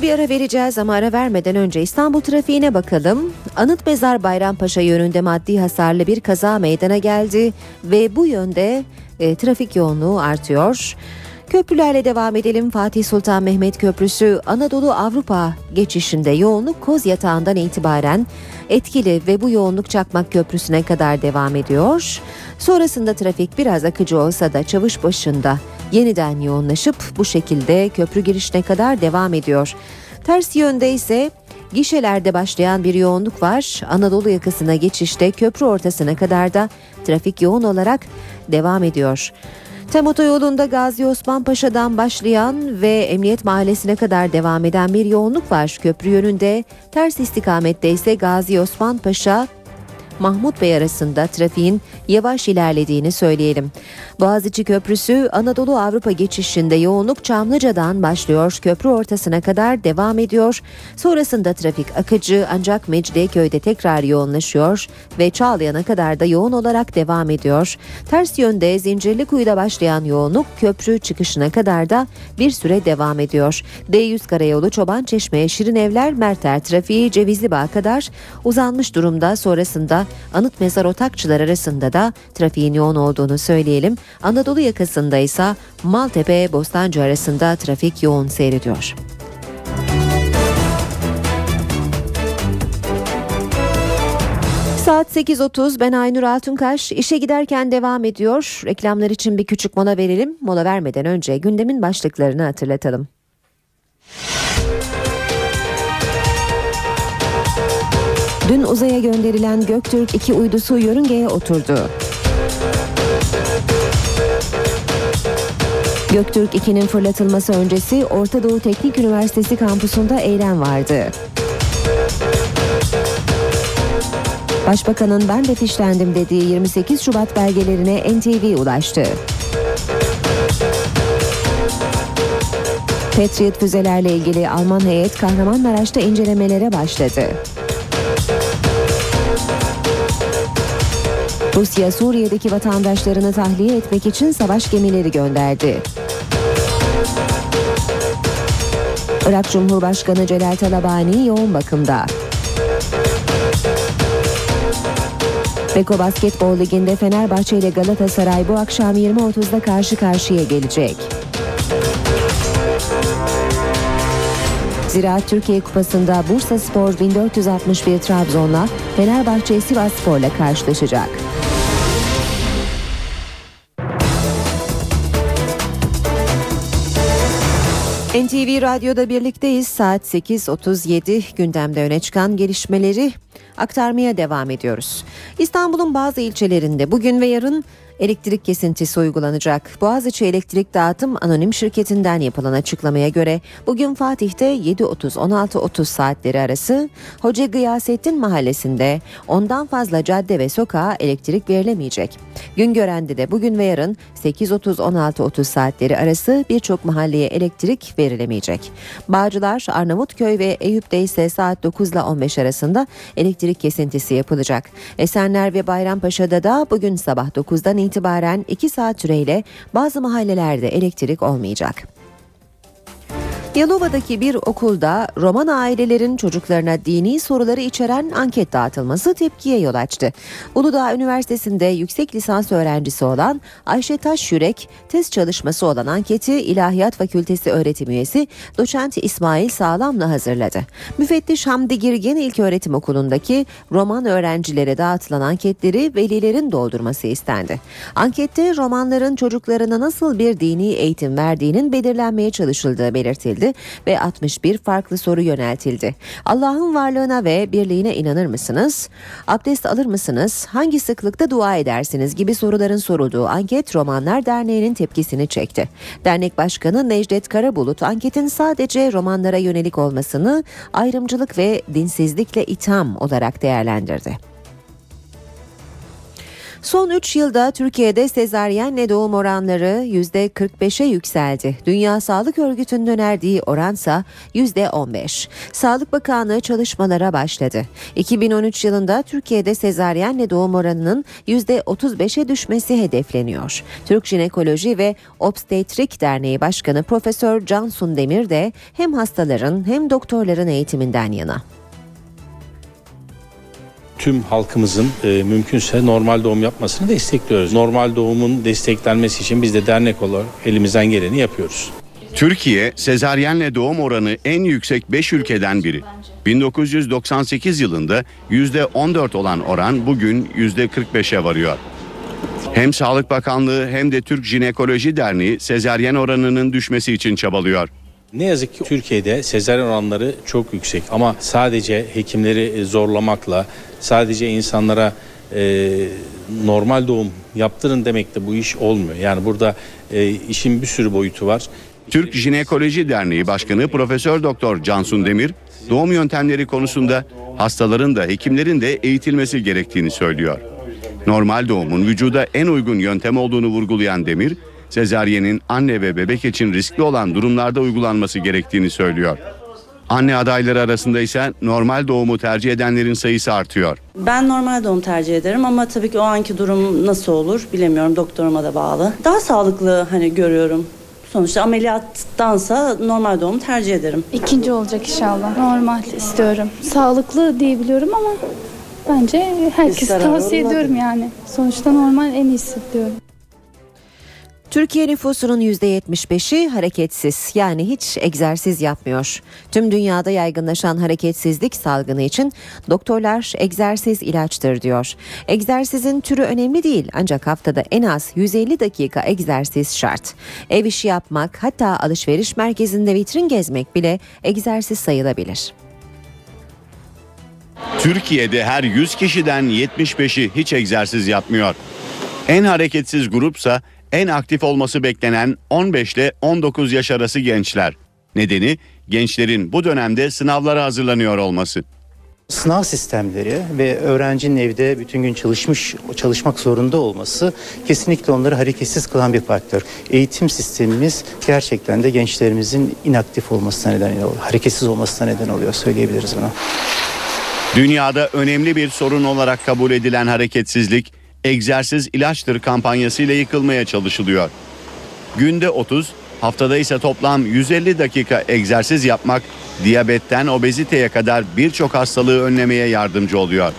Bir ara vereceğiz ama ara vermeden önce İstanbul trafiğine bakalım. Anıt Mezar Bayrampaşa yönünde maddi hasarlı bir kaza meydana geldi ve bu yönde e, trafik yoğunluğu artıyor. Köprülerle devam edelim. Fatih Sultan Mehmet Köprüsü Anadolu Avrupa geçişinde yoğunluk Koz Yatağı'ndan itibaren etkili ve bu yoğunluk Çakmak Köprüsü'ne kadar devam ediyor. Sonrasında trafik biraz akıcı olsa da çavuş başında yeniden yoğunlaşıp bu şekilde köprü girişine kadar devam ediyor. Ters yönde ise gişelerde başlayan bir yoğunluk var. Anadolu yakasına geçişte köprü ortasına kadar da trafik yoğun olarak devam ediyor. Tem otoyolunda Gazi Osman Paşa'dan başlayan ve Emniyet Mahallesi'ne kadar devam eden bir yoğunluk var. Köprü yönünde ters istikamette ise Gazi Osman Paşa Mahmut Bey arasında trafiğin yavaş ilerlediğini söyleyelim. Boğaziçi Köprüsü Anadolu Avrupa geçişinde yoğunluk Çamlıca'dan başlıyor. Köprü ortasına kadar devam ediyor. Sonrasında trafik akıcı ancak Mecidiyeköy'de tekrar yoğunlaşıyor ve Çağlayan'a kadar da yoğun olarak devam ediyor. Ters yönde Zincirlikuyu'da başlayan yoğunluk köprü çıkışına kadar da bir süre devam ediyor. D100 Karayolu Çoban Çeşme Şirin Evler Merter trafiği Cevizli Bağ kadar uzanmış durumda sonrasında anıt mezar otakçılar arasında da trafiğin yoğun olduğunu söyleyelim. Anadolu yakasında ise Maltepe Bostancı arasında trafik yoğun seyrediyor. Saat 8.30 ben Aynur Altunkaş işe giderken devam ediyor. Reklamlar için bir küçük mola verelim. Mola vermeden önce gündemin başlıklarını hatırlatalım. Dün uzaya gönderilen Göktürk 2 uydusu yörüngeye oturdu. Göktürk 2'nin fırlatılması öncesi Orta Doğu Teknik Üniversitesi kampusunda eylem vardı. Başbakanın ben de fişlendim dediği 28 Şubat belgelerine NTV ulaştı. Patriot füzelerle ilgili Alman heyet Kahramanmaraş'ta incelemelere başladı. Rusya Suriye'deki vatandaşlarını tahliye etmek için savaş gemileri gönderdi. Irak Cumhurbaşkanı Celal Talabani yoğun bakımda. Beko Basketbol Ligi'nde Fenerbahçe ile Galatasaray bu akşam 20.30'da karşı karşıya gelecek. Ziraat Türkiye Kupası'nda Bursa Spor 1461 Trabzon'la Fenerbahçe Sivas Spor'la karşılaşacak. NTV Radyo'da birlikteyiz. Saat 8.37 gündemde öne çıkan gelişmeleri aktarmaya devam ediyoruz. İstanbul'un bazı ilçelerinde bugün ve yarın Elektrik kesintisi uygulanacak. Boğaziçi Elektrik Dağıtım Anonim Şirketi'nden yapılan açıklamaya göre bugün Fatih'te 7.30-16.30 saatleri arası Hoca Gıyasettin Mahallesi'nde ondan fazla cadde ve sokağa elektrik verilemeyecek. Güngören'de de bugün ve yarın 8.30-16.30 saatleri arası birçok mahalleye elektrik verilemeyecek. Bağcılar, Arnavutköy ve Eyüp'te ise saat 9 ile 15 arasında elektrik kesintisi yapılacak. Esenler ve Bayrampaşa'da da bugün sabah 9'dan itibaren 2 saat süreyle bazı mahallelerde elektrik olmayacak. Yalova'daki bir okulda Roman ailelerin çocuklarına dini soruları içeren anket dağıtılması tepkiye yol açtı. Uludağ Üniversitesi'nde yüksek lisans öğrencisi olan Ayşe Taş Yürek, test çalışması olan anketi İlahiyat Fakültesi öğretim üyesi doçent İsmail Sağlam'la hazırladı. Müfettiş Hamdi Girgen İlköğretim Okulu'ndaki roman öğrencilere dağıtılan anketleri velilerin doldurması istendi. Ankette romanların çocuklarına nasıl bir dini eğitim verdiğinin belirlenmeye çalışıldığı belirtildi ve 61 farklı soru yöneltildi. Allah'ın varlığına ve birliğine inanır mısınız? Abdest alır mısınız? Hangi sıklıkta dua edersiniz gibi soruların sorulduğu anket Romanlar Derneği'nin tepkisini çekti. Dernek Başkanı Necdet Karabulut anketin sadece romanlara yönelik olmasını ayrımcılık ve dinsizlikle itham olarak değerlendirdi. Son 3 yılda Türkiye'de sezaryenle doğum oranları %45'e yükseldi. Dünya Sağlık Örgütü'nün önerdiği oransa %15. Sağlık Bakanlığı çalışmalara başladı. 2013 yılında Türkiye'de sezaryenle doğum oranının %35'e düşmesi hedefleniyor. Türk Jinekoloji ve Obstetrik Derneği Başkanı Profesör Cansun Demir de hem hastaların hem doktorların eğitiminden yana tüm halkımızın e, mümkünse normal doğum yapmasını destekliyoruz. Normal doğumun desteklenmesi için biz de dernek olarak elimizden geleni yapıyoruz. Türkiye sezaryenle doğum oranı en yüksek 5 ülkeden biri. 1998 yılında %14 olan oran bugün %45'e varıyor. Hem Sağlık Bakanlığı hem de Türk Jinekoloji Derneği sezaryen oranının düşmesi için çabalıyor. Ne yazık ki Türkiye'de sezaryen oranları çok yüksek ama sadece hekimleri zorlamakla sadece insanlara e, normal doğum yaptırın demek de bu iş olmuyor. Yani burada e, işin bir sürü boyutu var. Türk Jinekoloji Derneği Başkanı Profesör Doktor Cansun Demir, doğum yöntemleri konusunda hastaların da hekimlerin de eğitilmesi gerektiğini söylüyor. Normal doğumun vücuda en uygun yöntem olduğunu vurgulayan Demir, sezaryenin anne ve bebek için riskli olan durumlarda uygulanması gerektiğini söylüyor. Anne adayları arasında ise normal doğumu tercih edenlerin sayısı artıyor. Ben normal doğum tercih ederim ama tabii ki o anki durum nasıl olur bilemiyorum doktoruma da bağlı. Daha sağlıklı hani görüyorum. Sonuçta ameliyattansa normal doğum tercih ederim. İkinci olacak inşallah. Normal istiyorum. Sağlıklı diyebiliyorum ama bence herkese tavsiye ediyorum yani. Sonuçta normal en iyisi diyorum. Türkiye nüfusunun %75'i hareketsiz yani hiç egzersiz yapmıyor. Tüm dünyada yaygınlaşan hareketsizlik salgını için doktorlar egzersiz ilaçtır diyor. Egzersizin türü önemli değil ancak haftada en az 150 dakika egzersiz şart. Ev işi yapmak hatta alışveriş merkezinde vitrin gezmek bile egzersiz sayılabilir. Türkiye'de her 100 kişiden 75'i hiç egzersiz yapmıyor. En hareketsiz grupsa en aktif olması beklenen 15 ile 19 yaş arası gençler. Nedeni gençlerin bu dönemde sınavlara hazırlanıyor olması. Sınav sistemleri ve öğrencinin evde bütün gün çalışmış çalışmak zorunda olması kesinlikle onları hareketsiz kılan bir faktör. Eğitim sistemimiz gerçekten de gençlerimizin inaktif olmasına neden oluyor. Hareketsiz olmasına neden oluyor söyleyebiliriz bunu. Dünyada önemli bir sorun olarak kabul edilen hareketsizlik egzersiz ilaçtır kampanyasıyla yıkılmaya çalışılıyor. Günde 30, haftada ise toplam 150 dakika egzersiz yapmak diyabetten obeziteye kadar birçok hastalığı önlemeye yardımcı oluyor.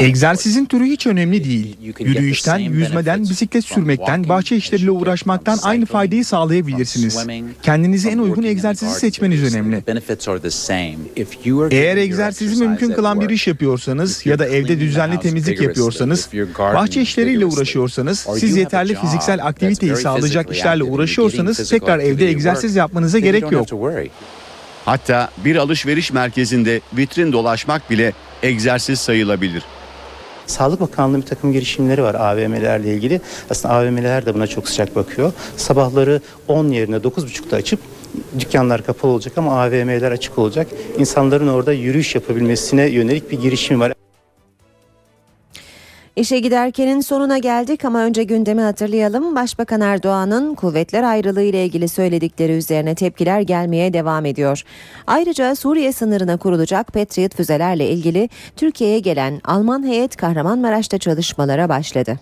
Egzersizin türü hiç önemli değil. Yürüyüşten, yüzmeden, bisiklet sürmekten, bahçe işleriyle uğraşmaktan aynı faydayı sağlayabilirsiniz. Kendinize en uygun egzersizi seçmeniz önemli. Eğer egzersizi mümkün kılan bir iş yapıyorsanız ya da evde düzenli temizlik yapıyorsanız, bahçe işleriyle uğraşıyorsanız, siz yeterli fiziksel aktiviteyi sağlayacak işlerle uğraşıyorsanız tekrar evde egzersiz yapmanıza gerek yok. Hatta bir alışveriş merkezinde vitrin dolaşmak bile egzersiz sayılabilir. Sağlık Bakanlığı bir takım girişimleri var AVM'lerle ilgili. Aslında AVM'ler de buna çok sıcak bakıyor. Sabahları 10 yerine 9.30'da açıp dükkanlar kapalı olacak ama AVM'ler açık olacak. İnsanların orada yürüyüş yapabilmesine yönelik bir girişim var. İşe giderkenin sonuna geldik ama önce gündemi hatırlayalım. Başbakan Erdoğan'ın kuvvetler ayrılığı ile ilgili söyledikleri üzerine tepkiler gelmeye devam ediyor. Ayrıca Suriye sınırına kurulacak Patriot füzelerle ilgili Türkiye'ye gelen Alman heyet Kahramanmaraş'ta çalışmalara başladı.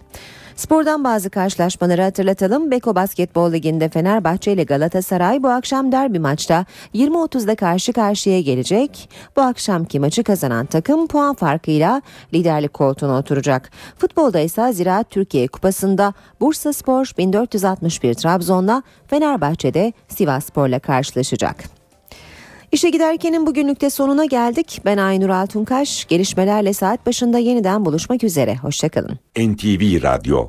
Spordan bazı karşılaşmaları hatırlatalım. Beko Basketbol Ligi'nde Fenerbahçe ile Galatasaray bu akşam derbi maçta 20.30'da karşı karşıya gelecek. Bu akşamki maçı kazanan takım puan farkıyla liderlik koltuğuna oturacak. Futbolda ise Ziraat Türkiye Kupası'nda Bursa Spor 1461 Trabzon'la Fenerbahçe'de Sivas Spor'la karşılaşacak. İşe giderkenin bugünlükte sonuna geldik. Ben Aynur Altunkaş. Gelişmelerle saat başında yeniden buluşmak üzere. Hoşçakalın. NTV Radyo